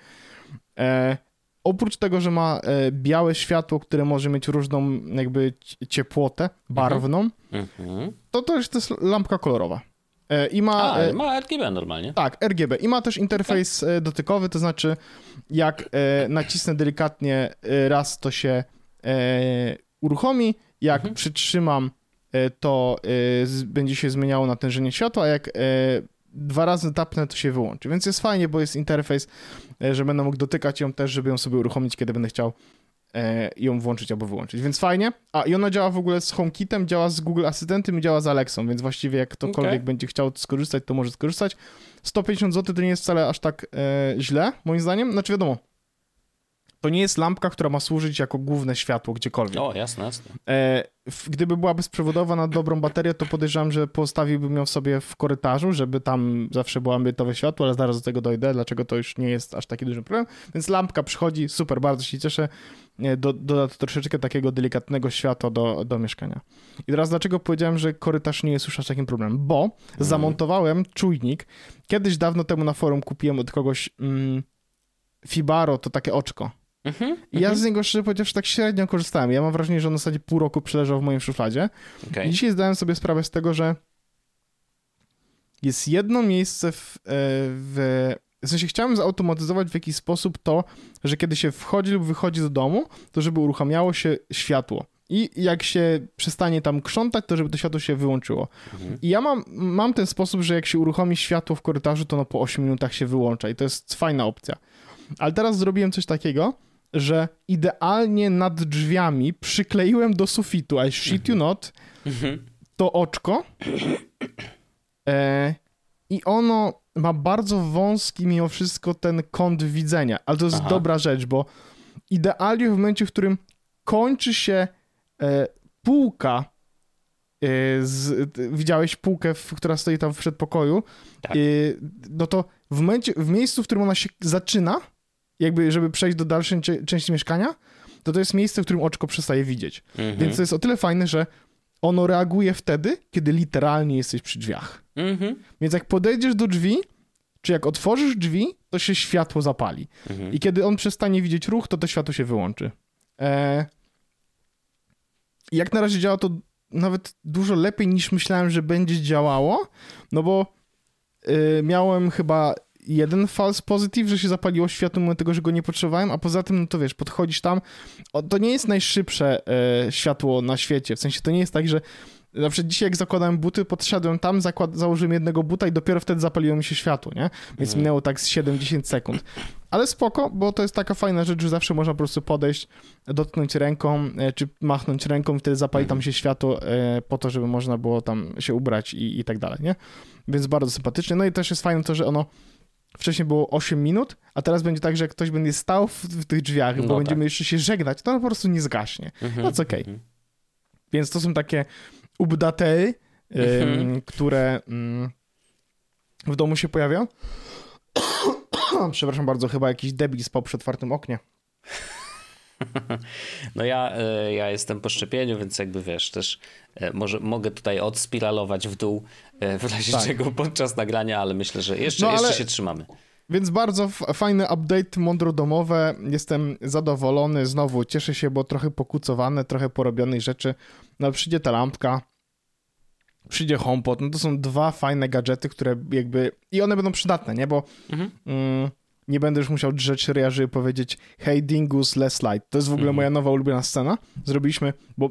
E, oprócz tego, że ma białe światło, które może mieć różną jakby ciepłotę barwną, Mhm. to to jest, to jest lampka kolorowa. E, I ma... A, e, ma RGB normalnie. Tak, RGB. I ma też interfejs e, dotykowy, to znaczy jak nacisnę delikatnie raz, to się uruchomi, jak Mhm. przytrzymam, to będzie się zmieniało natężenie światła, a jak dwa razy tapnę, to się wyłączy. Więc jest fajnie, bo jest interfejs, że będę mógł dotykać ją też, żeby ją sobie uruchomić, kiedy będę chciał ją włączyć albo wyłączyć. Więc fajnie. A i ona działa w ogóle z HomeKitem, działa z Google Asystentem i działa z Alexą, więc właściwie jak ktokolwiek Okej. będzie chciał skorzystać, to może skorzystać. 150 zł to nie jest wcale aż tak e, źle, moim zdaniem. Znaczy wiadomo, to nie jest lampka, która ma służyć jako główne światło gdziekolwiek. O, jasne, jasne. E, gdyby była bezprzewodowa na dobrą baterię, to podejrzewam, że postawiłbym ją sobie w korytarzu, żeby tam zawsze było ambientowe światło, ale zaraz do tego dojdę, dlaczego to już nie jest aż taki duży problem. Więc lampka przychodzi, super, bardzo się cieszę. E, Do, doda to troszeczkę takiego delikatnego światła do, do mieszkania. I teraz dlaczego powiedziałem, że korytarz nie jest już aż takim problemem? Bo zamontowałem czujnik. Kiedyś dawno temu na forum kupiłem od kogoś mm, Fibaro, to takie oczko. Mhm. Ja z niego szczerze powiedziawszy tak średnio korzystałem. Ja mam wrażenie, że on w zasadzie pół roku przeleżał w moim szufladzie. Okej. I dzisiaj zdałem sobie sprawę z tego, że jest jedno miejsce w, e, w... W sensie chciałem zautomatyzować w jakiś sposób to, że kiedy się wchodzi lub wychodzi do domu, to żeby uruchamiało się światło. I jak się przestanie tam krzątać, to żeby to światło się wyłączyło. Mhm. I ja mam, mam ten sposób, że jak się uruchomi światło w korytarzu, to no po 8 minutach się wyłącza i to jest fajna opcja. Ale teraz zrobiłem coś takiego, że idealnie nad drzwiami przykleiłem do sufitu, I shit you not, to oczko e, i ono ma bardzo wąski mimo wszystko ten kąt widzenia, ale to jest Aha. dobra rzecz, bo idealnie w momencie, w którym kończy się e, półka e, z, widziałeś półkę, w, która stoi tam w przedpokoju, Tak. e, no to w, momencie, w miejscu, w którym ona się zaczyna, jakby żeby przejść do dalszej części mieszkania, to to jest miejsce, w którym oczko przestaje widzieć. Mhm. Więc to jest o tyle fajne, że ono reaguje wtedy, kiedy literalnie jesteś przy drzwiach. Mhm. Więc jak podejdziesz do drzwi, czy jak otworzysz drzwi, to się światło zapali. Mhm. I kiedy on przestanie widzieć ruch, to to światło się wyłączy. E... Jak na razie działa to nawet dużo lepiej niż myślałem, że będzie działało, no bo y, miałem chyba jeden false positive, że się zapaliło światło mimo tego, że go nie potrzebowałem, a poza tym, no to wiesz, podchodzisz tam, o, to nie jest najszybsze e, światło na świecie, w sensie to nie jest tak, że na przykład dzisiaj jak zakładałem buty, podszedłem tam, zakład, założyłem jednego buta i dopiero wtedy zapaliło mi się światło, nie? Więc Mhm. minęło tak z 7-10 sekund. Ale spoko, bo to jest taka fajna rzecz, że zawsze można po prostu podejść, dotknąć ręką, e, czy machnąć ręką i wtedy zapali tam się światło e, po to, żeby można było tam się ubrać i, i tak dalej, nie? Więc bardzo sympatycznie. No i też jest fajne to, że ono wcześniej było 8 minut, a teraz będzie tak, że ktoś będzie stał w, w tych drzwiach, bo No będziemy tak. jeszcze się żegnać, to ono po prostu nie zgaśnie. Mhm. No, okej. Mhm. Więc to są takie update'y, ym, Mhm. które ym, w domu się pojawią. Przepraszam bardzo, chyba jakiś debil spał przy otwartym oknie. No ja, e, ja jestem po szczepieniu, więc jakby wiesz, też e, może mogę tutaj odspiralować w dół e, w razie Tak. czego podczas nagrania, ale myślę, że jeszcze, No, ale- jeszcze się trzymamy. Więc bardzo fajny update mądrodomowe. Jestem zadowolony. Znowu cieszę się, bo trochę pokucowane, trochę porobionej rzeczy. No przyjdzie ta lampka, przyjdzie HomePod. No to są dwa fajne gadżety, które jakby... I one będą przydatne, nie? Bo Mhm. mm, nie będę już musiał drzeć ryja, żeby powiedzieć hey dingus, less light. To jest w ogóle Mhm. moja nowa ulubiona scena. Zrobiliśmy, bo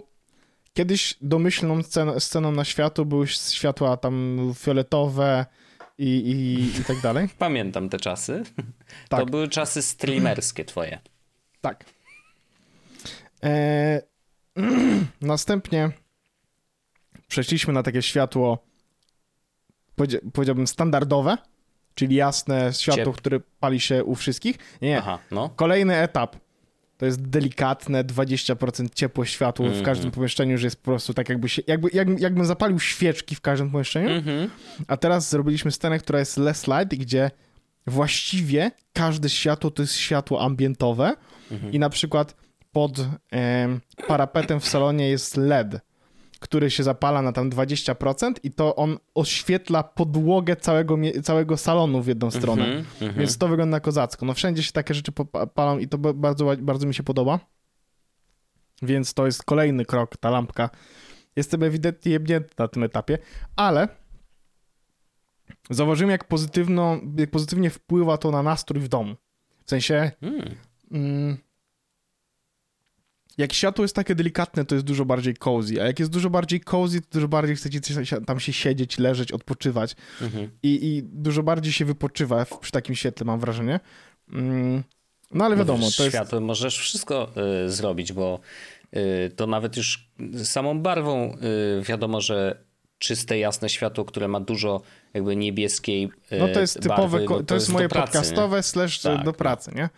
kiedyś domyślną sceną, sceną na światło były światła tam fioletowe i, i, i tak dalej. Pamiętam te czasy. Tak. To były czasy streamerskie twoje. Tak. E, następnie przeszliśmy na takie światło, powiedzia- powiedziałbym, standardowe, czyli jasne światło, Ciep- które pali się u wszystkich. Nie, Aha, no. kolejny etap. To jest delikatne 20% ciepłe światło w Mhm. każdym pomieszczeniu, że jest po prostu tak jakby się, jakby, jakby, jakbym zapalił świeczki w każdym pomieszczeniu. Mhm. A teraz zrobiliśmy scenę, która jest less light, gdzie właściwie każde światło to jest światło ambientowe Mhm. i na przykład pod em, parapetem w salonie jest LED, który się zapala na tam 20% i to on oświetla podłogę całego, całego salonu w jedną stronę. Mhm, mhm. Więc to wygląda kozacko. No wszędzie się takie rzeczy palą i to ba- bardzo, bardzo mi się podoba. Więc to jest kolejny krok, ta lampka. Jestem ewidentnie jebnięty na tym etapie, ale zauważyłem, jak, pozytywno, jak pozytywnie wpływa to na nastrój w domu. W sensie, Mm. mm, jak światło jest takie delikatne, to jest dużo bardziej cozy, a jak jest dużo bardziej cozy, to dużo bardziej chcecie tam się siedzieć, leżeć, odpoczywać Mhm. i, i dużo bardziej się wypoczywa przy takim świetle, mam wrażenie. Mm, no ale No wiadomo, wiesz, to jest... światłem możesz wszystko y, zrobić, bo y, to nawet już samą barwą y, wiadomo, że czyste, jasne światło, które ma dużo jakby niebieskiej y, No to jest typowe, barwy, ko- no to, jest moje pracy, nie? podcastowe slash Tak, do no. pracy, nie?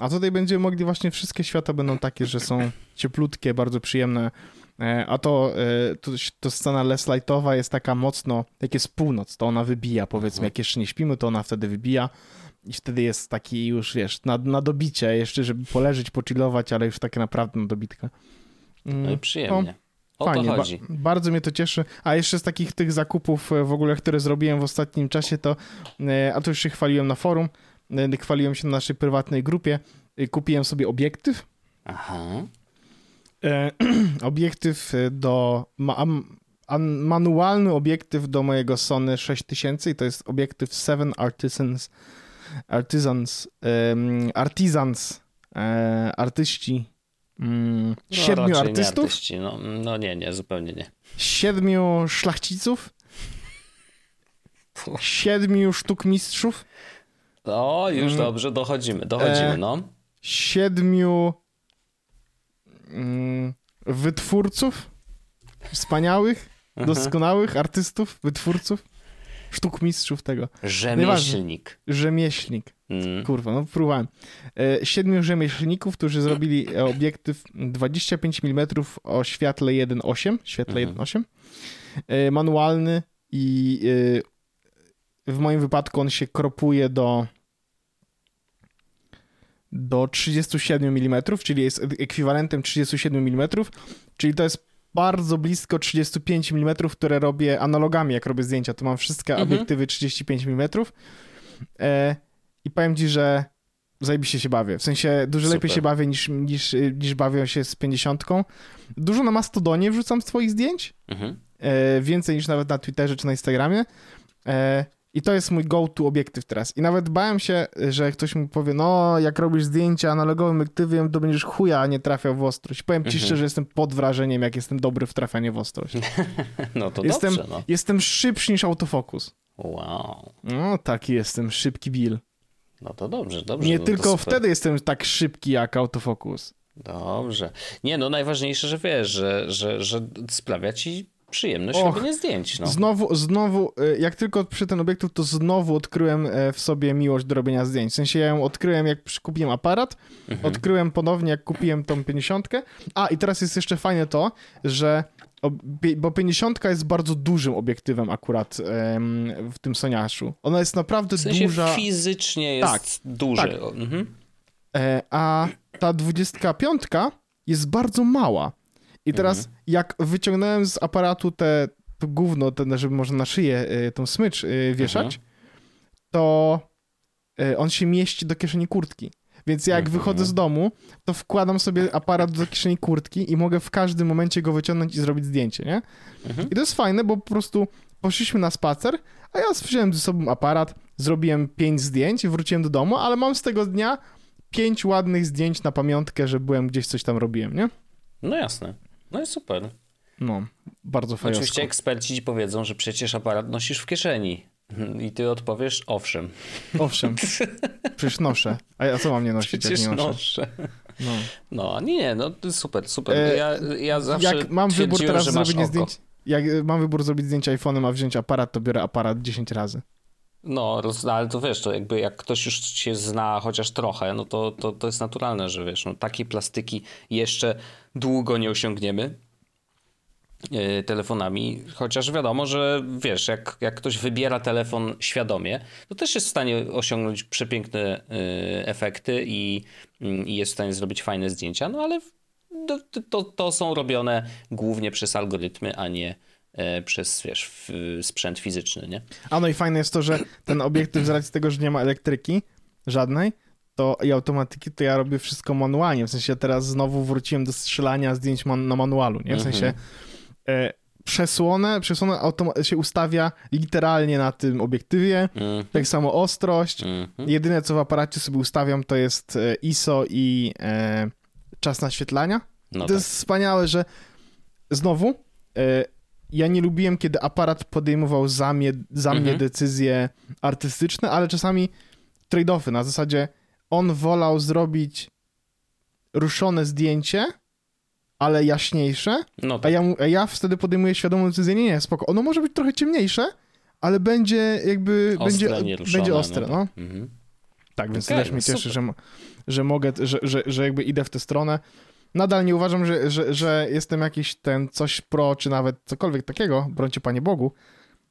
A tutaj będziemy mogli właśnie wszystkie świata będą takie, że są cieplutkie, bardzo przyjemne. E, A to, e, to, to scena less lightowa jest taka mocno, jak jest północ, to ona wybija, powiedzmy, Mhm. jak jeszcze nie śpimy, to ona wtedy wybija i wtedy jest taki już, wiesz, na, na dobicie, jeszcze żeby poleżeć, pochillować, ale już takie naprawdę na dobitkę. Mm, No i przyjemnie. O Fajnie, to ba- bardzo mnie to cieszy. A jeszcze z takich tych zakupów e, w ogóle, które zrobiłem w ostatnim czasie, to, a to już się chwaliłem na forum, chwaliłem się na naszej prywatnej grupie, e, kupiłem sobie obiektyw, Aha. e, obiektyw e, do, ma, manualny obiektyw do mojego Sony 6000 i to jest obiektyw 7 Artisans, Artisans, Artisans, e, artyści, mm, No, siedmiu raczej nie artystów, artyści. No, no nie, nie, zupełnie nie. siedmiu szlachciców, siedmiu sztuk mistrzów, O, już Mm. dobrze, dochodzimy, dochodzimy, E, no. siedmiu mm, wytwórców, wspaniałych, doskonałych artystów, wytwórców, sztuk mistrzów tego. Rzemieślnik. Rzemieślnik. Mm. Kurwa, no próbowałem. E, siedmiu rzemieślników, którzy zrobili obiektyw 25 mm o świetle 1.8, świetle Mhm. 1.8, e, manualny i e, w moim wypadku on się kropuje do do 37 mm, czyli jest ekwiwalentem 37 mm, czyli to jest bardzo blisko 35 mm, które robię analogami, jak robię zdjęcia. To mam wszystkie Mhm. obiektywy 35 mm. E, I powiem ci, że zajebiście się bawię. W sensie dużo Super. lepiej się bawię niż, niż, niż bawię się z 50. Dużo na Mastodonie wrzucam z twoich zdjęć. Mhm. E, więcej niż nawet na Twitterze czy na Instagramie. E, I to jest mój go-to obiektyw teraz. I nawet bałem się, że ktoś mi powie, no jak robisz zdjęcia analogowym obiektywem, to będziesz chuja, nie trafiał w ostrość. Powiem ci Mhm. szczerze, że jestem pod wrażeniem, jak jestem dobry w trafianie w ostrość. No to jestem, dobrze, no. jestem szybszy niż autofokus. Wow. No taki jestem, szybki Bill. No to dobrze, dobrze. Nie no tylko wtedy jestem tak szybki jak autofokus. Dobrze. Nie, no najważniejsze, że wiesz, że, że, że sprawia ci przyjemność Och, robienie zdjęć, no. Znowu, znowu, y, jak tylko przy ten obiektyw, to znowu odkryłem e, w sobie miłość do robienia zdjęć. W sensie ja ją odkryłem, jak kupiłem aparat, Mhm. odkryłem ponownie, jak kupiłem tą 50. A, i teraz jest jeszcze fajne to, że bo 50 jest bardzo dużym obiektywem akurat w tym Soniaszu. Ona jest naprawdę W sensie duża. fizycznie jest Tak, duży. tak. Mhm. E, a ta 25 jest bardzo mała. I teraz, Mhm. jak wyciągnąłem z aparatu te to gówno, ten, żeby można na szyję e, tą smycz e, wieszać, Mhm. to e, on się mieści do kieszeni kurtki. Więc jak Mhm. wychodzę z domu, to wkładam sobie aparat do kieszeni kurtki i mogę w każdym momencie go wyciągnąć i zrobić zdjęcie, nie? Mhm. I to jest fajne, bo po prostu poszliśmy na spacer, a ja wziąłem ze sobą aparat, zrobiłem pięć zdjęć i wróciłem do domu, ale mam z tego dnia pięć ładnych zdjęć na pamiątkę, że byłem gdzieś coś tam robiłem, nie? No jasne. No i super. No, bardzo fajnie. Oczywiście eksperci ci powiedzą, że przecież aparat nosisz w kieszeni. I ty odpowiesz, owszem. Owszem, przecież noszę. A ja co mam nie nosić, Przecież jak nie noszę? noszę. No. No, nie, no super, super. E, Ja, ja zawsze Jak mam wybór teraz że masz oko. zdjęć, jak mam wybór zrobić zdjęcia iPhone'em, a wziąć aparat, to biorę aparat 10 razy. No, roz- ale to wiesz, to jakby jak ktoś już się zna chociaż trochę, no to, to, to jest naturalne, że wiesz, no takiej plastyki jeszcze długo nie osiągniemy yy, telefonami, chociaż wiadomo, że wiesz, jak, jak ktoś wybiera telefon świadomie, to też jest w stanie osiągnąć przepiękne yy, efekty i, yy, jest w stanie zrobić fajne zdjęcia, no ale to, to, to są robione głównie przez algorytmy, a nie przez, wiesz, sprzęt fizyczny, nie? A no i fajne jest to, że ten obiektyw z racji tego, że nie ma elektryki żadnej, to i automatyki, to ja robię wszystko manualnie. W sensie teraz znowu wróciłem do strzelania zdjęć man na manualu, nie? W sensie Mhm. e, przesłonę, przesłonę się ustawia literalnie na tym obiektywie, Mhm. tak samo ostrość. Mhm. Jedyne, co w aparacie sobie ustawiam, to jest e, ISO i e, czas naświetlania. No to tak. jest wspaniałe, że znowu e, ja nie lubiłem, kiedy aparat podejmował za mnie, za mnie Mhm. decyzje artystyczne, ale czasami trade-offy na zasadzie on wolał zrobić ruszone zdjęcie, ale jaśniejsze, No a tak. ja, mu- a ja wtedy podejmuję świadomą decyzję, nie, nie, spoko, ono może być trochę ciemniejsze, ale będzie jakby, Ostre, będzie, będzie ostre, no. Mhm. Tak, więc Okej, też mnie no cieszy, że, że mogę, że, że, że jakby idę w tę stronę. Nadal nie uważam, że, że, że jestem jakiś ten coś pro, czy nawet cokolwiek takiego, brońcie Panie Bogu,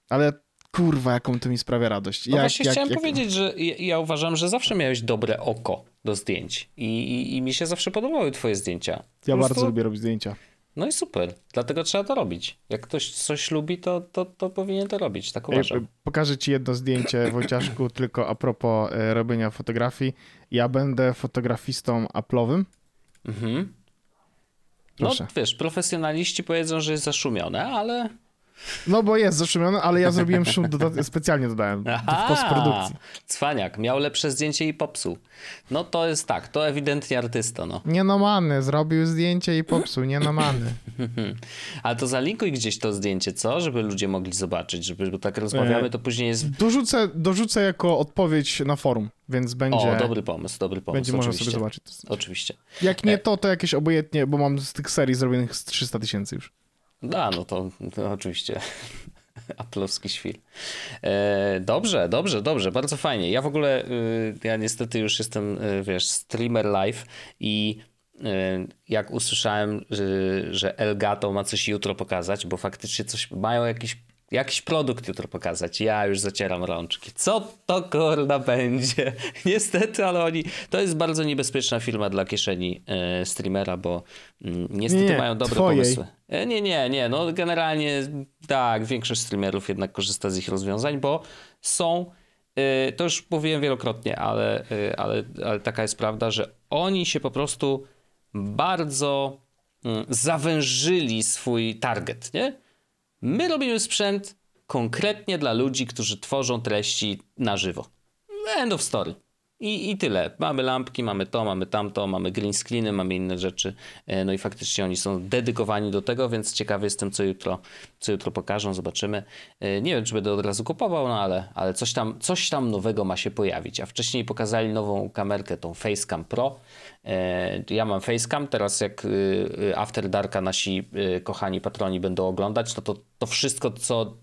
ale kurwa, jaką to mi sprawia radość. No Jak- właśnie jak- chciałem jak- powiedzieć, że ja, ja uważam, że zawsze miałeś dobre oko do zdjęć I, i, i mi się zawsze podobały twoje zdjęcia. Po Ja prostu- bardzo lubię robić zdjęcia. No i super, dlatego trzeba to robić. Jak ktoś coś lubi, to, to, to powinien to robić, tak uważam. Pokażę ci jedno zdjęcie, Wojciaszku, tylko a propos e, robienia fotografii. Ja będę fotografistą Apple'owym. Mhm. No Proszę. wiesz, profesjonaliści powiedzą, że jest zaszumione, ale... No bo jest zaszumiony, ale ja zrobiłem szum, doda- specjalnie dodałem w postprodukcji. cwaniak, miał lepsze zdjęcie i popsuł. No to jest tak, to ewidentnie artysta, no. Nie no many, zrobił zdjęcie i popsuł, nie no many. Ale to zalinkuj gdzieś to zdjęcie, co? Żeby ludzie mogli zobaczyć, żeby, bo tak rozmawiamy, E, to później jest... Dorzucę, dorzucę jako odpowiedź na forum, więc będzie, O, dobry pomysł, dobry pomysł, będzie można sobie zobaczyć. Oczywiście. Jak nie to, to jakieś obojętnie, bo mam z tych serii zrobionych z 300 tysięcy już. Da, no to, oczywiście. Aplowski świr. E, dobrze, dobrze, dobrze, bardzo fajnie. Ja w ogóle, y, ja niestety już jestem, y, wiesz, streamer live i y, jak usłyszałem, że Elgato ma coś jutro pokazać, bo faktycznie coś mają jakiś Jakiś produkt jutro pokazać. Ja już zacieram rączki. Co to kurna będzie? Niestety, ale oni. To jest bardzo niebezpieczna firma dla kieszeni e, streamera, bo mm, niestety Nie, mają dobre twojej. pomysły. E, Nie, nie, nie. No generalnie tak, większość streamerów jednak korzysta z ich rozwiązań, bo są. e, To już mówiłem wielokrotnie, ale, e, ale, ale taka jest prawda, że oni się po prostu bardzo mm, zawężyli swój target, nie? My robimy sprzęt konkretnie dla ludzi, którzy tworzą treści na żywo. End of story. I, I tyle. Mamy lampki, mamy to, mamy tamto, mamy green screeny, mamy inne rzeczy. E, No i faktycznie oni są dedykowani do tego, więc ciekawy jestem, co jutro, co jutro pokażą, zobaczymy. E, Nie wiem, czy będę od razu kupował, no ale, ale coś, tam, coś tam nowego ma się pojawić. A wcześniej pokazali nową kamerkę, tą Facecam Pro. E, Ja mam Facecam, teraz jak y, y, After Darka nasi y, kochani patroni będą oglądać, no to to wszystko, co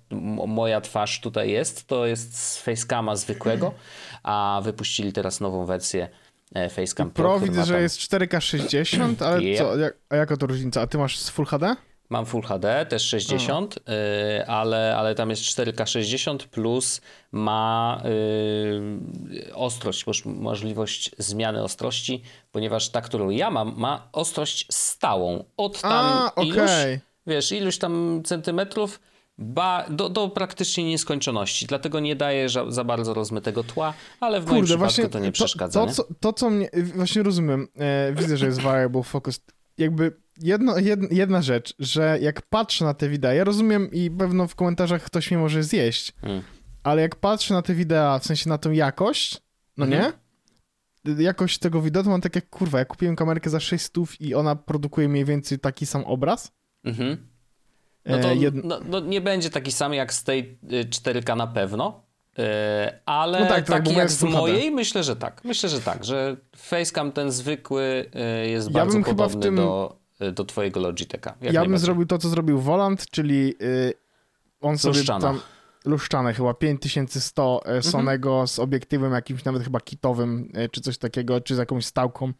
moja twarz tutaj jest, to jest z Facecama zwykłego, a wypuścili teraz nową wersję e, Facecam Pro. Pro widzę, że jest 4K 60, ale Yep. co, jak, a jaka to różnica? A ty masz z Full HD? Mam Full HD, też 60, y, ale, ale tam jest 4K 60 plus ma y, ostrość, moż- możliwość zmiany ostrości, ponieważ ta, którą ja mam, ma ostrość stałą. Od tam A, iluś, okej. wiesz, iluś tam centymetrów ba, do, do praktycznie nieskończoności. Dlatego nie daje za, za bardzo rozmytego tła, ale w moim Kurde, przypadku właśnie to nie przeszkadza. To, nie? co, to, co mnie, właśnie rozumiem, e, widzę, że jest variable focus. Jakby jedno, jed, jedna rzecz, że jak patrzę na te wideo, ja rozumiem i pewno w komentarzach ktoś mnie może zjeść, Mm. ale jak patrzę na te wideo, w sensie na tą jakość, no Mhm. nie? Jakość tego wideo, to mam takie, kurwa, ja kupiłem kamerkę za 600 i ona produkuje mniej więcej taki sam obraz. Mhm. No E, to jed- no, no nie będzie taki sam jak z tej y, 4K na pewno, y, ale No tak, tak, taki jak z mojej, myślę, że tak. Myślę, że tak, że facecam ten zwykły y, jest Ja bardzo bym chyba w podobny tym- do, y, do twojego Logitecha. Ja bym zrobił to, co zrobił Volant, czyli y, on sobie Luszczana. tam... Luszczane chyba 5100 Mhm. e, Sonego z obiektywem jakimś nawet chyba kitowym, e, czy coś takiego, czy z jakąś stałką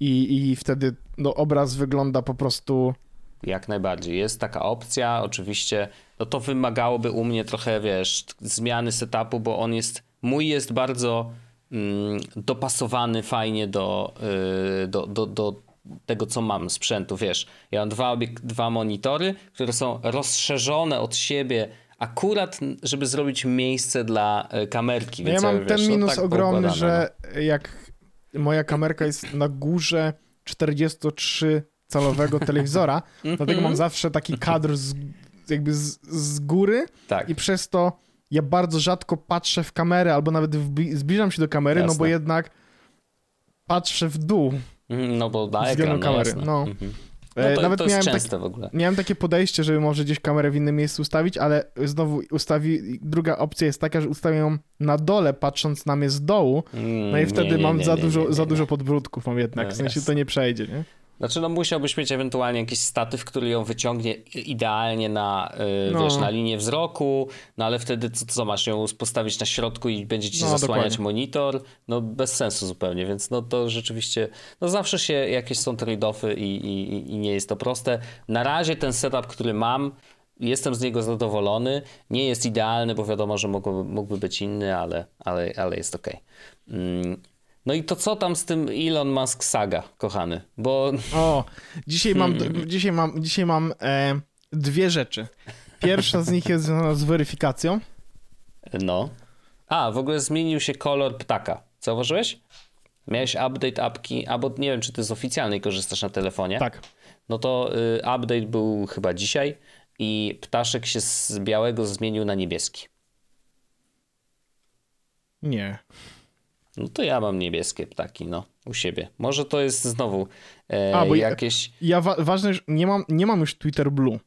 i, i wtedy no, obraz wygląda po prostu... Jak najbardziej. Jest taka opcja, oczywiście. No to wymagałoby u mnie trochę, wiesz, zmiany setupu, bo on jest, mój jest bardzo mm, dopasowany fajnie do, y, do, do, do tego, co mam sprzętu, wiesz. Ja mam dwa, dwa monitory, które są rozszerzone od siebie akurat, żeby zrobić miejsce dla e, kamerki. No ja mam wiesz, ten no minus tak ogromny, że jak moja kamerka jest na górze 43-calowego telewizora, dlatego Mhm. mam zawsze taki kadr z, jakby z, z góry no. Tak. i przez to ja bardzo rzadko patrzę w kamerę albo nawet zbliżam się do kamery, no bo Jasne. jednak patrzę w dół. Mhm, No bo na ekran, no kamery, jasne. no. Mhm. E, No to, nawet to jest miałem, tak, miałem takie podejście, żeby może gdzieś kamerę w innym miejscu ustawić, ale znowu ustawi... druga opcja jest taka, że ustawię ją na dole, patrząc na mnie z dołu, no i Mm, wtedy nie, nie, mam nie, za dużo, za dużo podbródków mam jednak, No, w sensie to nie przejdzie, nie? Znaczy, no musiałbyś mieć ewentualnie jakiś statyw, który ją wyciągnie idealnie na, y, No. wiesz, na linię wzroku, no ale wtedy co, co masz ją postawić na środku i będzie ci No, zasłaniać dokładnie. monitor? No bez sensu zupełnie, więc no to rzeczywiście, no zawsze się jakieś są trade-offy i, i, i nie jest to proste. Na razie ten setup, który mam, jestem z niego zadowolony. Nie jest idealny, bo wiadomo, że mógłby, mógłby być inny, ale, ale, ale jest ok. Mm. No i to co tam z tym Elon Musk saga, kochany? Bo O, dzisiaj mam, Hmm. dzisiaj mam, dzisiaj mam e, dwie rzeczy. Pierwsza z nich jest związana z weryfikacją. No. A, w ogóle zmienił się kolor ptaka. Zauważyłeś? Miałeś update apki, albo nie wiem, czy ty z oficjalnej korzystasz na telefonie. Tak. No to y, update był chyba dzisiaj i ptaszek się z białego zmienił na niebieski. Nie. No to ja mam niebieskie ptaki, no, u siebie. Może to jest znowu e, A, bo ja- jakieś... Ja wa- ważne, że nie mam, nie mam już Twitter Blue.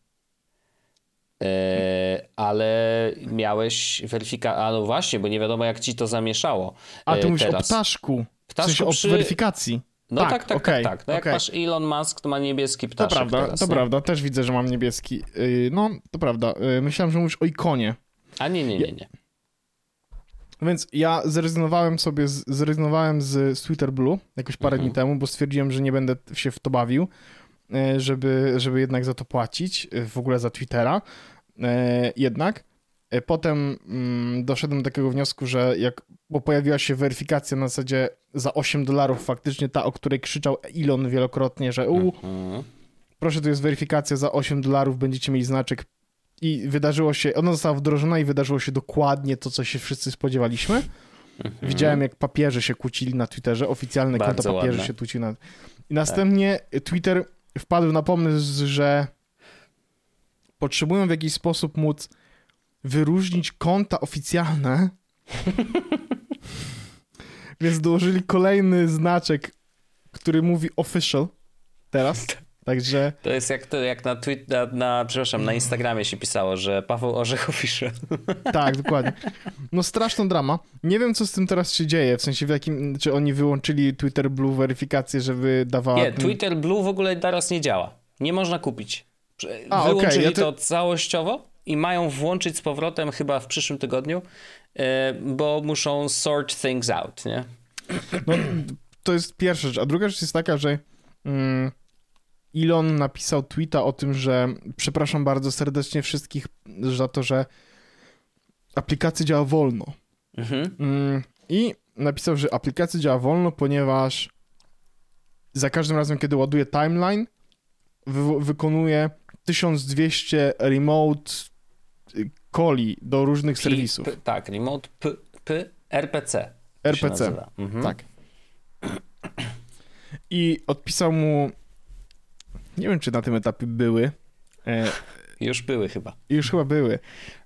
E, ale miałeś weryfikację. A no właśnie, bo nie wiadomo, jak ci to zamieszało. A e, ty mówisz teraz. o ptaszku. W Ptaszku sensie o przy- weryfikacji. No tak, tak, okej, tak, tak. No jak okej. masz Elon Musk, to ma niebieski To ptaszek prawda, teraz, to nie? prawda. Też widzę, że mam niebieski. Yy, no, to prawda. Yy, myślałem, że mówisz o ikonie. A nie, nie, nie, nie. Więc ja zrezygnowałem sobie, z, zrezygnowałem z, Twitter Blue jakoś parę Mhm. dni temu, bo stwierdziłem, że nie będę się w to bawił, e, żeby, żeby jednak za to płacić, e, w ogóle za Twittera. E, Jednak. Potem mm, doszedłem do takiego wniosku, że jak, bo pojawiła się weryfikacja na zasadzie za 8 dolarów, faktycznie ta, o której krzyczał Elon wielokrotnie, że u, Mhm. proszę, tu jest weryfikacja za 8 dolarów, będziecie mieli znaczek. I wydarzyło się, ona została wdrożona i wydarzyło się dokładnie to, co się wszyscy spodziewaliśmy. Widziałem, jak papieże się kłócili na Twitterze, oficjalne Bardzo konto papieży ładne. się kłócili na... I następnie Twitter wpadł na pomysł, że potrzebują w jakiś sposób móc wyróżnić konta oficjalne, więc dołożyli kolejny znaczek, który mówi official teraz. Także To jest jak, to, jak na, tweet, na, na, przepraszam, na Instagramie się pisało, że Paweł Orzech Official. Tak, dokładnie. No straszna drama. Nie wiem, co z tym teraz się dzieje, w sensie w jakim, czy oni wyłączyli Twitter Blue weryfikację, żeby dawała... Nie, ten- Twitter Blue w ogóle teraz nie działa. Nie można kupić. A, Wyłączyli ja to- to całościowo i mają włączyć z powrotem chyba w przyszłym tygodniu, e, bo muszą sort things out, nie? No, to jest pierwsza rzecz. A druga rzecz jest taka, że mm, Elon napisał tweeta o tym, że przepraszam bardzo serdecznie wszystkich za to, że aplikacja działa wolno. Mhm. Mm, I napisał, że aplikacja działa wolno, ponieważ za każdym razem, kiedy ładuje timeline, wy wykonuje 1200 remote y, coli do różnych P- serwisów. P, tak, remote P, P, RPC. RPC. Mhm. Tak. I odpisał mu. Nie wiem, czy na tym etapie były. E, Już były chyba. już chyba były. E,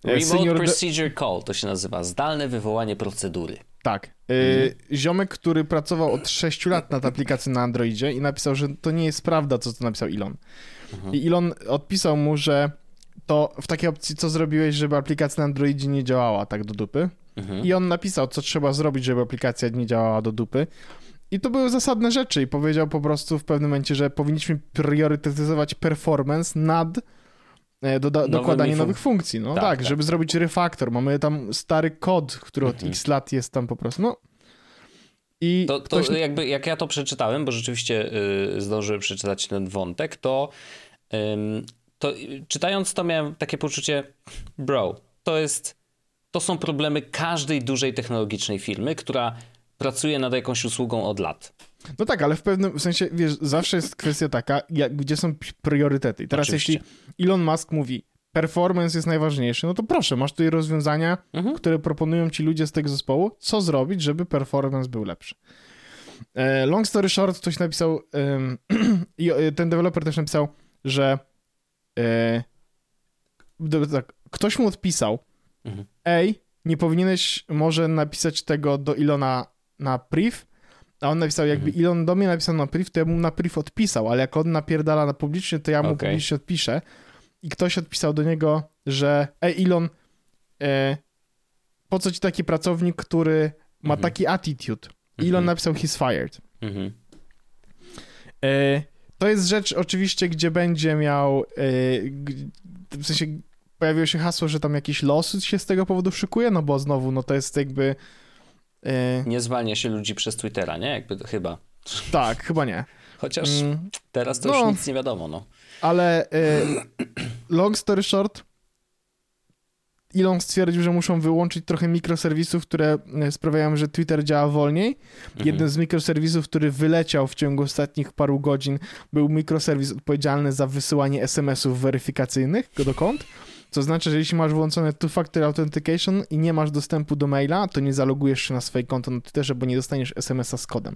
Remote senior Procedure Call to się nazywa. Zdalne wywołanie procedury. Tak. E, Ziomek, który pracował od 6 lat nad aplikacją na Androidzie i napisał, że to nie jest prawda, co to napisał Elon. I Elon odpisał mu, że to w takiej opcji, co zrobiłeś, żeby aplikacja na Androidzie nie działała tak do dupy. Mhm. I on napisał, co trzeba zrobić, żeby aplikacja nie działała do dupy. I to były zasadne rzeczy i powiedział po prostu w pewnym momencie, że powinniśmy priorytetyzować performance nad e, doda- dokładanie nowych funkcji. No tak, Tak, tak, żeby zrobić refaktor. Mamy tam stary kod, który od Mhm. x lat jest tam po prostu. No. I To, to ktoś... jakby jak ja to przeczytałem, bo rzeczywiście y, zdążyłem przeczytać ten wątek, to, ym, to y, czytając to miałem takie poczucie, bro, to jest, to są problemy każdej dużej technologicznej firmy, która pracuje nad jakąś usługą od lat. No tak, ale w pewnym sensie, wiesz, zawsze jest kwestia taka, jak, gdzie są priorytety. I teraz Oczywiście. jeśli Elon Musk mówi, performance jest najważniejszy, no to proszę, masz tutaj rozwiązania, Mhm. które proponują ci ludzie z tego zespołu, co zrobić, żeby performance był lepszy. E, long story short, ktoś napisał, i e, ten deweloper też napisał, że e, tak, ktoś mu odpisał, Mhm. ej, nie powinieneś może napisać tego do Ilona na priv, a on napisał, jakby Mhm. Elon do mnie napisał na priv, to ja mu na priv odpisał, ale jak on napierdala na publicznie, to ja mu Okej. publicznie odpiszę. I ktoś odpisał do niego, że ej Elon, e, po co ci taki pracownik, który ma Mhm. taki attitude? I Elon Mhm. napisał he's fired. Mhm. E, to jest rzecz oczywiście, gdzie będzie miał, e, w sensie pojawiło się hasło, że tam jakiś lawsuit się z tego powodu szykuje, no bo znowu, no to jest jakby, Nie zwalnia się ludzi przez Twittera, nie? Jakby to chyba. tak, chyba nie. Chociaż Mm, teraz to no. już nic nie wiadomo, no. ale e, long story short, Elon stwierdził, że muszą wyłączyć trochę mikroserwisów, które e, sprawiają, że Twitter działa wolniej. Mhm. Jeden z mikroserwisów, który wyleciał w ciągu ostatnich paru godzin, był mikroserwis odpowiedzialny za wysyłanie SMS-ów weryfikacyjnych do kont. Co znaczy, że jeśli masz włączone two-factor authentication i nie masz dostępu do maila, to nie zalogujesz się na swoje konto na Twitterze, bo nie dostaniesz SMS-a z kodem.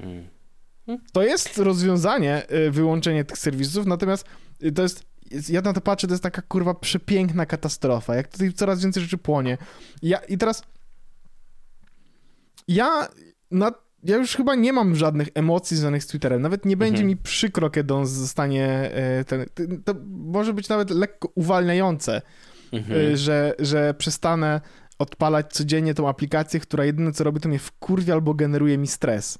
Mm. To jest rozwiązanie, y, wyłączenie tych serwisów, natomiast y, to jest, ja na to patrzę, to jest taka kurwa przepiękna katastrofa, jak tutaj coraz więcej rzeczy płonie. Ja, I teraz ja, na, ja już chyba nie mam żadnych emocji związanych z Twitterem, nawet nie będzie Mhm. mi przykro, kiedy on zostanie, y, ten, to może być nawet lekko uwalniające, Mhm. y, że, że przestanę odpalać codziennie tą aplikację, która jedyne co robi, to mnie wkurwia albo generuje mi stres.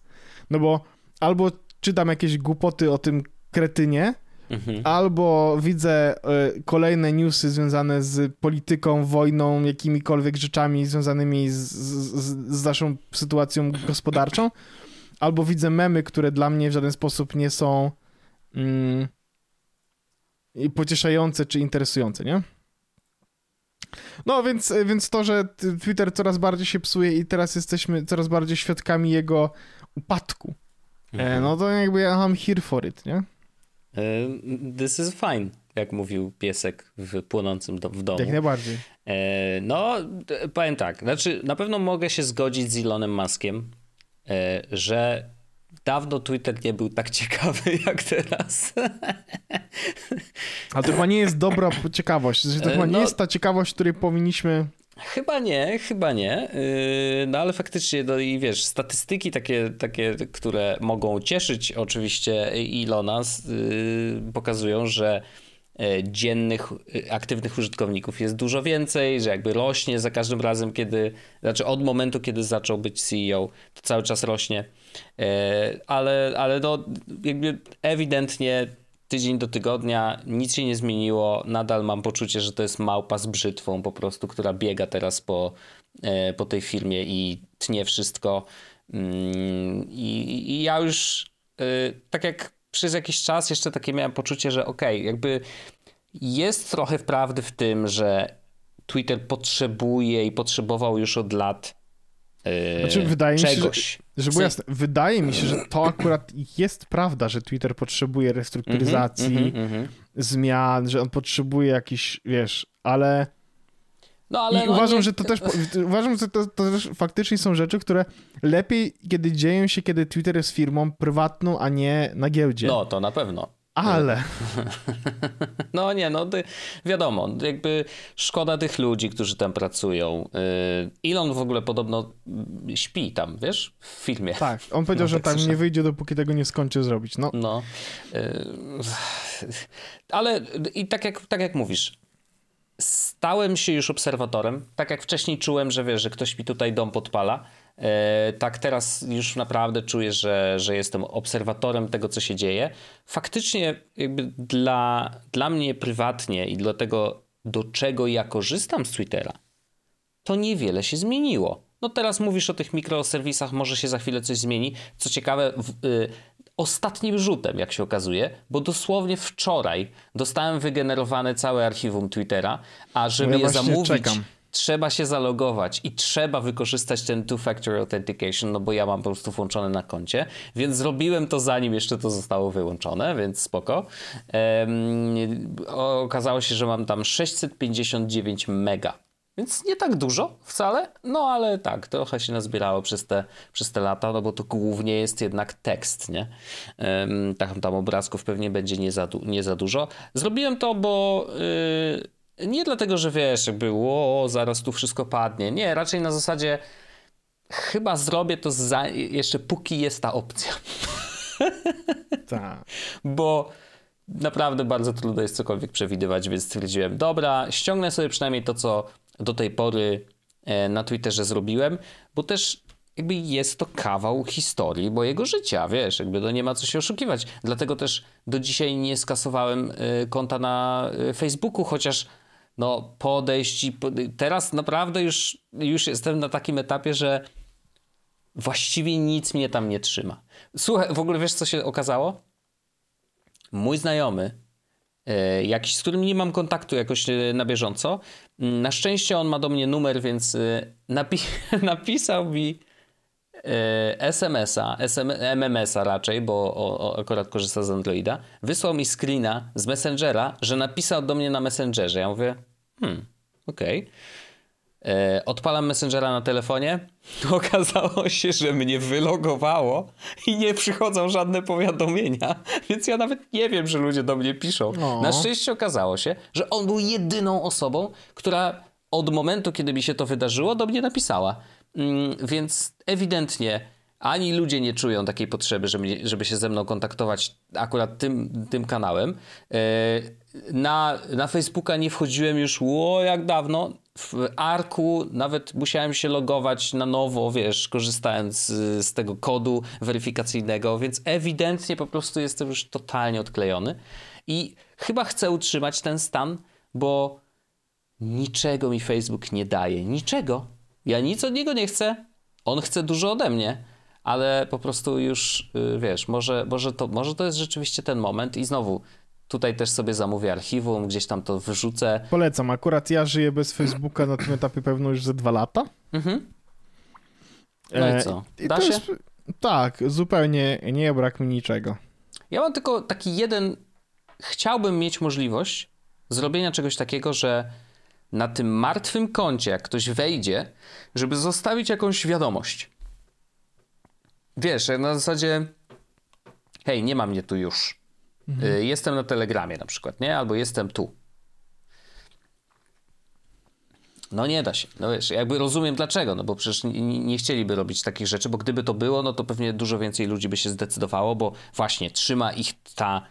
No bo albo czytam jakieś głupoty o tym kretynie, Mhm. albo widzę y, kolejne newsy związane z polityką, wojną, jakimikolwiek rzeczami związanymi z, z, z naszą sytuacją gospodarczą, albo widzę memy, które dla mnie w żaden sposób nie są mm, pocieszające czy interesujące, nie? No, więc, więc to, że Twitter coraz bardziej się psuje i teraz jesteśmy coraz bardziej świadkami jego upadku, e, Mhm. no to jakby ja I'm here for it, nie? This is fine, jak mówił piesek w płonącym do, w domu. Jak najbardziej. E, No, powiem tak. Znaczy, na pewno mogę się zgodzić z Elonem Muskiem, e, że dawno Twitter nie był tak ciekawy jak teraz. Ale to chyba nie jest dobra ciekawość. To chyba E, nie no- jest ta ciekawość, której powinniśmy. Chyba nie, chyba nie. Yy, No ale faktycznie, no i wiesz, statystyki takie, takie które mogą cieszyć oczywiście Ilona, yy, pokazują, że e, dziennych y, aktywnych użytkowników jest dużo więcej, że jakby rośnie za każdym razem, kiedy, znaczy od momentu, kiedy zaczął być CEO, to cały czas rośnie. E, Ale, ale no jakby ewidentnie tydzień do tygodnia nic się nie zmieniło. Nadal mam poczucie, że to jest małpa z brzytwą po prostu, która biega teraz po, e, po tej firmie i tnie wszystko. Mm, I, i ja już e, tak jak przez jakiś czas jeszcze takie miałem poczucie, że okej, jakby jest trochę prawdy w tym, że Twitter potrzebuje i potrzebował już od lat e, Znaczy, wydaje mi się, czegoś. Żeby było jasne, wydaje mi się, że to akurat jest prawda, że Twitter potrzebuje restrukturyzacji, Mhm, mhm, mhm. zmian, że on potrzebuje jakiś, wiesz, ale. No, ale I no, uważam, nie- że to też. Uważam, że to, to też faktycznie są rzeczy, które lepiej, kiedy dzieją się, kiedy Twitter jest firmą prywatną, a nie na giełdzie. No, to na pewno. Ale. No nie, no ty, wiadomo, jakby szkoda tych ludzi, którzy tam pracują. Yy, Elon w ogóle podobno mm, śpi tam, wiesz, w filmie. Tak, on powiedział, No, że tak tam nie wyjdzie, dopóki tego nie skończy zrobić. No, No. Yy, ale i tak jak, tak jak mówisz, stałem się już obserwatorem. Tak jak wcześniej czułem, że wiesz, że ktoś mi tutaj dom podpala. E, tak teraz już naprawdę czuję, że, że jestem obserwatorem tego, co się dzieje. Faktycznie jakby dla, dla mnie prywatnie i dla tego, do czego ja korzystam z Twittera, to niewiele się zmieniło. No teraz mówisz o tych mikroserwisach, może się za chwilę coś zmieni. Co ciekawe, w, y, ostatnim rzutem, jak się okazuje, bo dosłownie wczoraj dostałem wygenerowane całe archiwum Twittera, a żeby ja je zamówić, czekam. Trzeba się zalogować i trzeba wykorzystać ten two-factor authentication, no bo ja mam po prostu włączone na koncie, więc zrobiłem to zanim jeszcze to zostało wyłączone, więc spoko. Um, okazało się, że mam tam 659 mega. Więc nie tak dużo wcale, no ale tak, trochę się nazbierało przez te, przez te lata, no bo to głównie jest jednak tekst, nie? Um, tam, tam obrazków pewnie będzie nie za, nie za dużo. Zrobiłem to, bo... Yy, nie dlatego, że wiesz, jakby o, zaraz tu wszystko padnie. Nie, raczej na zasadzie chyba zrobię to za, jeszcze póki jest ta opcja. Tak. Bo naprawdę bardzo trudno jest cokolwiek przewidywać, więc stwierdziłem, dobra, ściągnę sobie przynajmniej to, co do tej pory e, na Twitterze zrobiłem, bo też jakby jest to kawał historii mojego życia, wiesz, jakby to nie ma co się oszukiwać. Dlatego też do dzisiaj nie skasowałem e, konta na e, Facebooku, chociaż no podejść i teraz naprawdę już, już jestem na takim etapie, że właściwie nic mnie tam nie trzyma. Słuchaj, w ogóle wiesz co się okazało? Mój znajomy, e, jakiś, z którym nie mam kontaktu jakoś e, na bieżąco, na szczęście on ma do mnie numer, więc e, napi napisał mi SMS-a, SM MMS-a raczej, bo o, o, akurat korzysta z Androida, wysłał mi screena z Messengera, że napisał do mnie na Messengerze. Ja mówię, hmm, okej. Okay. E, odpalam Messengera na telefonie. Okazało się, że mnie wylogowało i nie przychodzą żadne powiadomienia, więc ja nawet nie wiem, że ludzie do mnie piszą. No. Na szczęście okazało się, że on był jedyną osobą, która od momentu, kiedy mi się to wydarzyło, do mnie napisała. Mm, więc ewidentnie ani ludzie nie czują takiej potrzeby, żeby, żeby się ze mną kontaktować akurat tym, tym kanałem. E, na, na Facebooka nie wchodziłem już o jak dawno. W Arku nawet musiałem się logować na nowo, wiesz, korzystając z, z tego kodu weryfikacyjnego, więc ewidentnie po prostu jestem już totalnie odklejony. I chyba chcę utrzymać ten stan, bo niczego mi Facebook nie daje. Niczego. Ja nic od niego nie chcę. On chce dużo ode mnie ale po prostu już y, wiesz, może, może, to, może to jest rzeczywiście ten moment i znowu tutaj też sobie zamówię archiwum, gdzieś tam to wyrzucę. Polecam, akurat ja żyję bez Facebooka na tym etapie pewno już ze dwa lata. Mhm. No i co? Da się? Jest, tak, zupełnie nie brak mi niczego. Ja mam tylko taki jeden, chciałbym mieć możliwość zrobienia czegoś takiego, że na tym martwym koncie, jak ktoś wejdzie, żeby zostawić jakąś wiadomość wiesz, na zasadzie hej, nie ma mnie tu już. Mhm. Y, jestem na Telegramie na przykład, nie? Albo jestem tu. No nie da się. No wiesz, jakby rozumiem dlaczego, no bo przecież nie, nie, chcieliby robić takich rzeczy, bo gdyby to było, no to pewnie dużo więcej ludzi by się zdecydowało, bo właśnie trzyma ich ta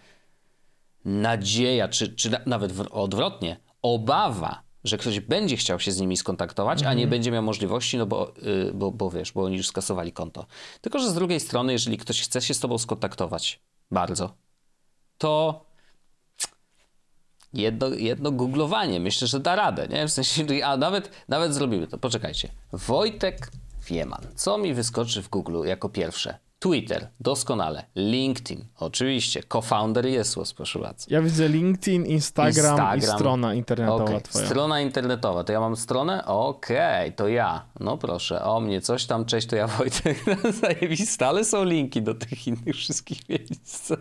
nadzieja, czy, czy nawet odwrotnie, obawa, że ktoś będzie chciał się z nimi skontaktować, mm. a nie mhm. będzie miał możliwości, no bo, yy, bo, bo wiesz, bo oni już skasowali konto. Tylko, że z drugiej strony, jeżeli ktoś chce się z tobą skontaktować bardzo, to jedno, jedno googlowanie myślę, że da radę, nie? W sensie, a nawet, nawet zrobimy to. Poczekajcie. Wojtek Wieman. Co mi wyskoczy w Google jako pierwsze? Twitter, doskonale. LinkedIn, oczywiście. Co-founder Jesłos, proszę bardzo. Ja widzę LinkedIn, Instagram, Instagram. i strona internetowa okay. twoja. Strona internetowa, to ja mam stronę? Okej, okay, to ja. No proszę, o mnie coś tam, cześć, to ja Wojtek. Zajebiste, ale są linki do tych innych wszystkich miejsc.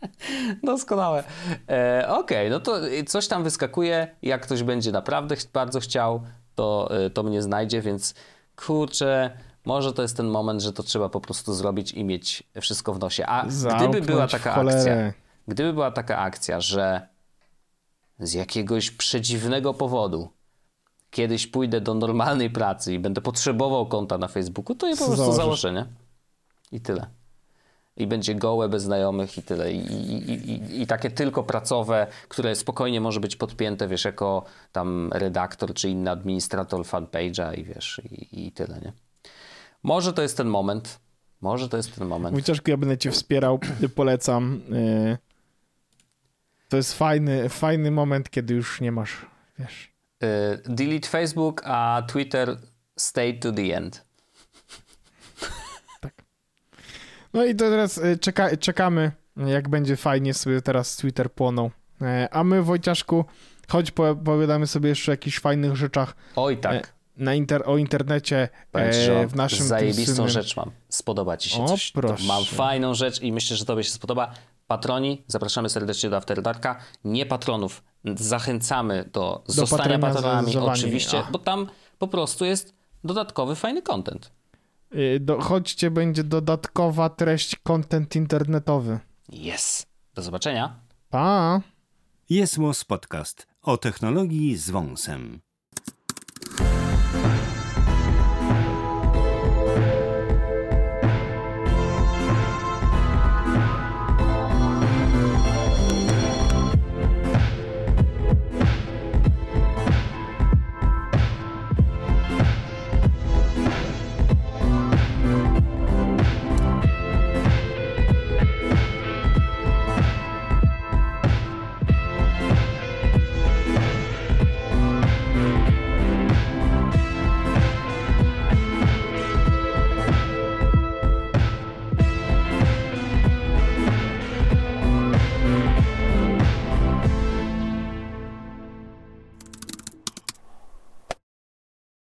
Doskonałe. E, Okej, okay, no to coś tam wyskakuje. Jak ktoś będzie naprawdę bardzo chciał, to, e, to mnie znajdzie, więc kurczę może to jest ten moment, że to trzeba po prostu zrobić i mieć wszystko w nosie. A Zamknąć gdyby była taka akcja, gdyby była taka akcja, że z jakiegoś przedziwnego powodu kiedyś pójdę do normalnej pracy i będę potrzebował konta na Facebooku, to je po prostu założę, nie? I tyle. I będzie gołe, bez znajomych i tyle. I, i, i, I, takie tylko pracowe, które spokojnie może być podpięte, wiesz, jako tam redaktor czy inny administrator fanpage'a i wiesz, i, i tyle, nie? Może to jest ten moment. Może to jest ten moment. Wojciaszku, ja będę cię wspierał, polecam. Y, to jest fajny, fajny moment, kiedy już nie masz, wiesz. Y, delete Facebook, a Twitter stay to the end. Tak. No i to teraz y, czeka, czekamy, jak będzie fajnie sobie teraz Twitter płonął. A my, Wojciaszku, Choć po, powiadamy sobie jeszcze o jakichś fajnych rzeczach Oj tak. Na inter, o internecie Powiem ci, że e, w naszym tym zajebistą słynnym- rzecz mam. Spodoba ci się O, coś. Proszę. Mam fajną rzecz i myślę, że tobie się spodoba. Patroni, zapraszamy serdecznie do Afterdarka. Nie patronów. Zachęcamy do, zostania patronami, oczywiście, Ach. bo tam po prostu jest dodatkowy, fajny content. Y, Do, chodźcie, będzie dodatkowa treść, content internetowy. Yes. Do zobaczenia. Pa! Jest Podcast o technologii z wąsem.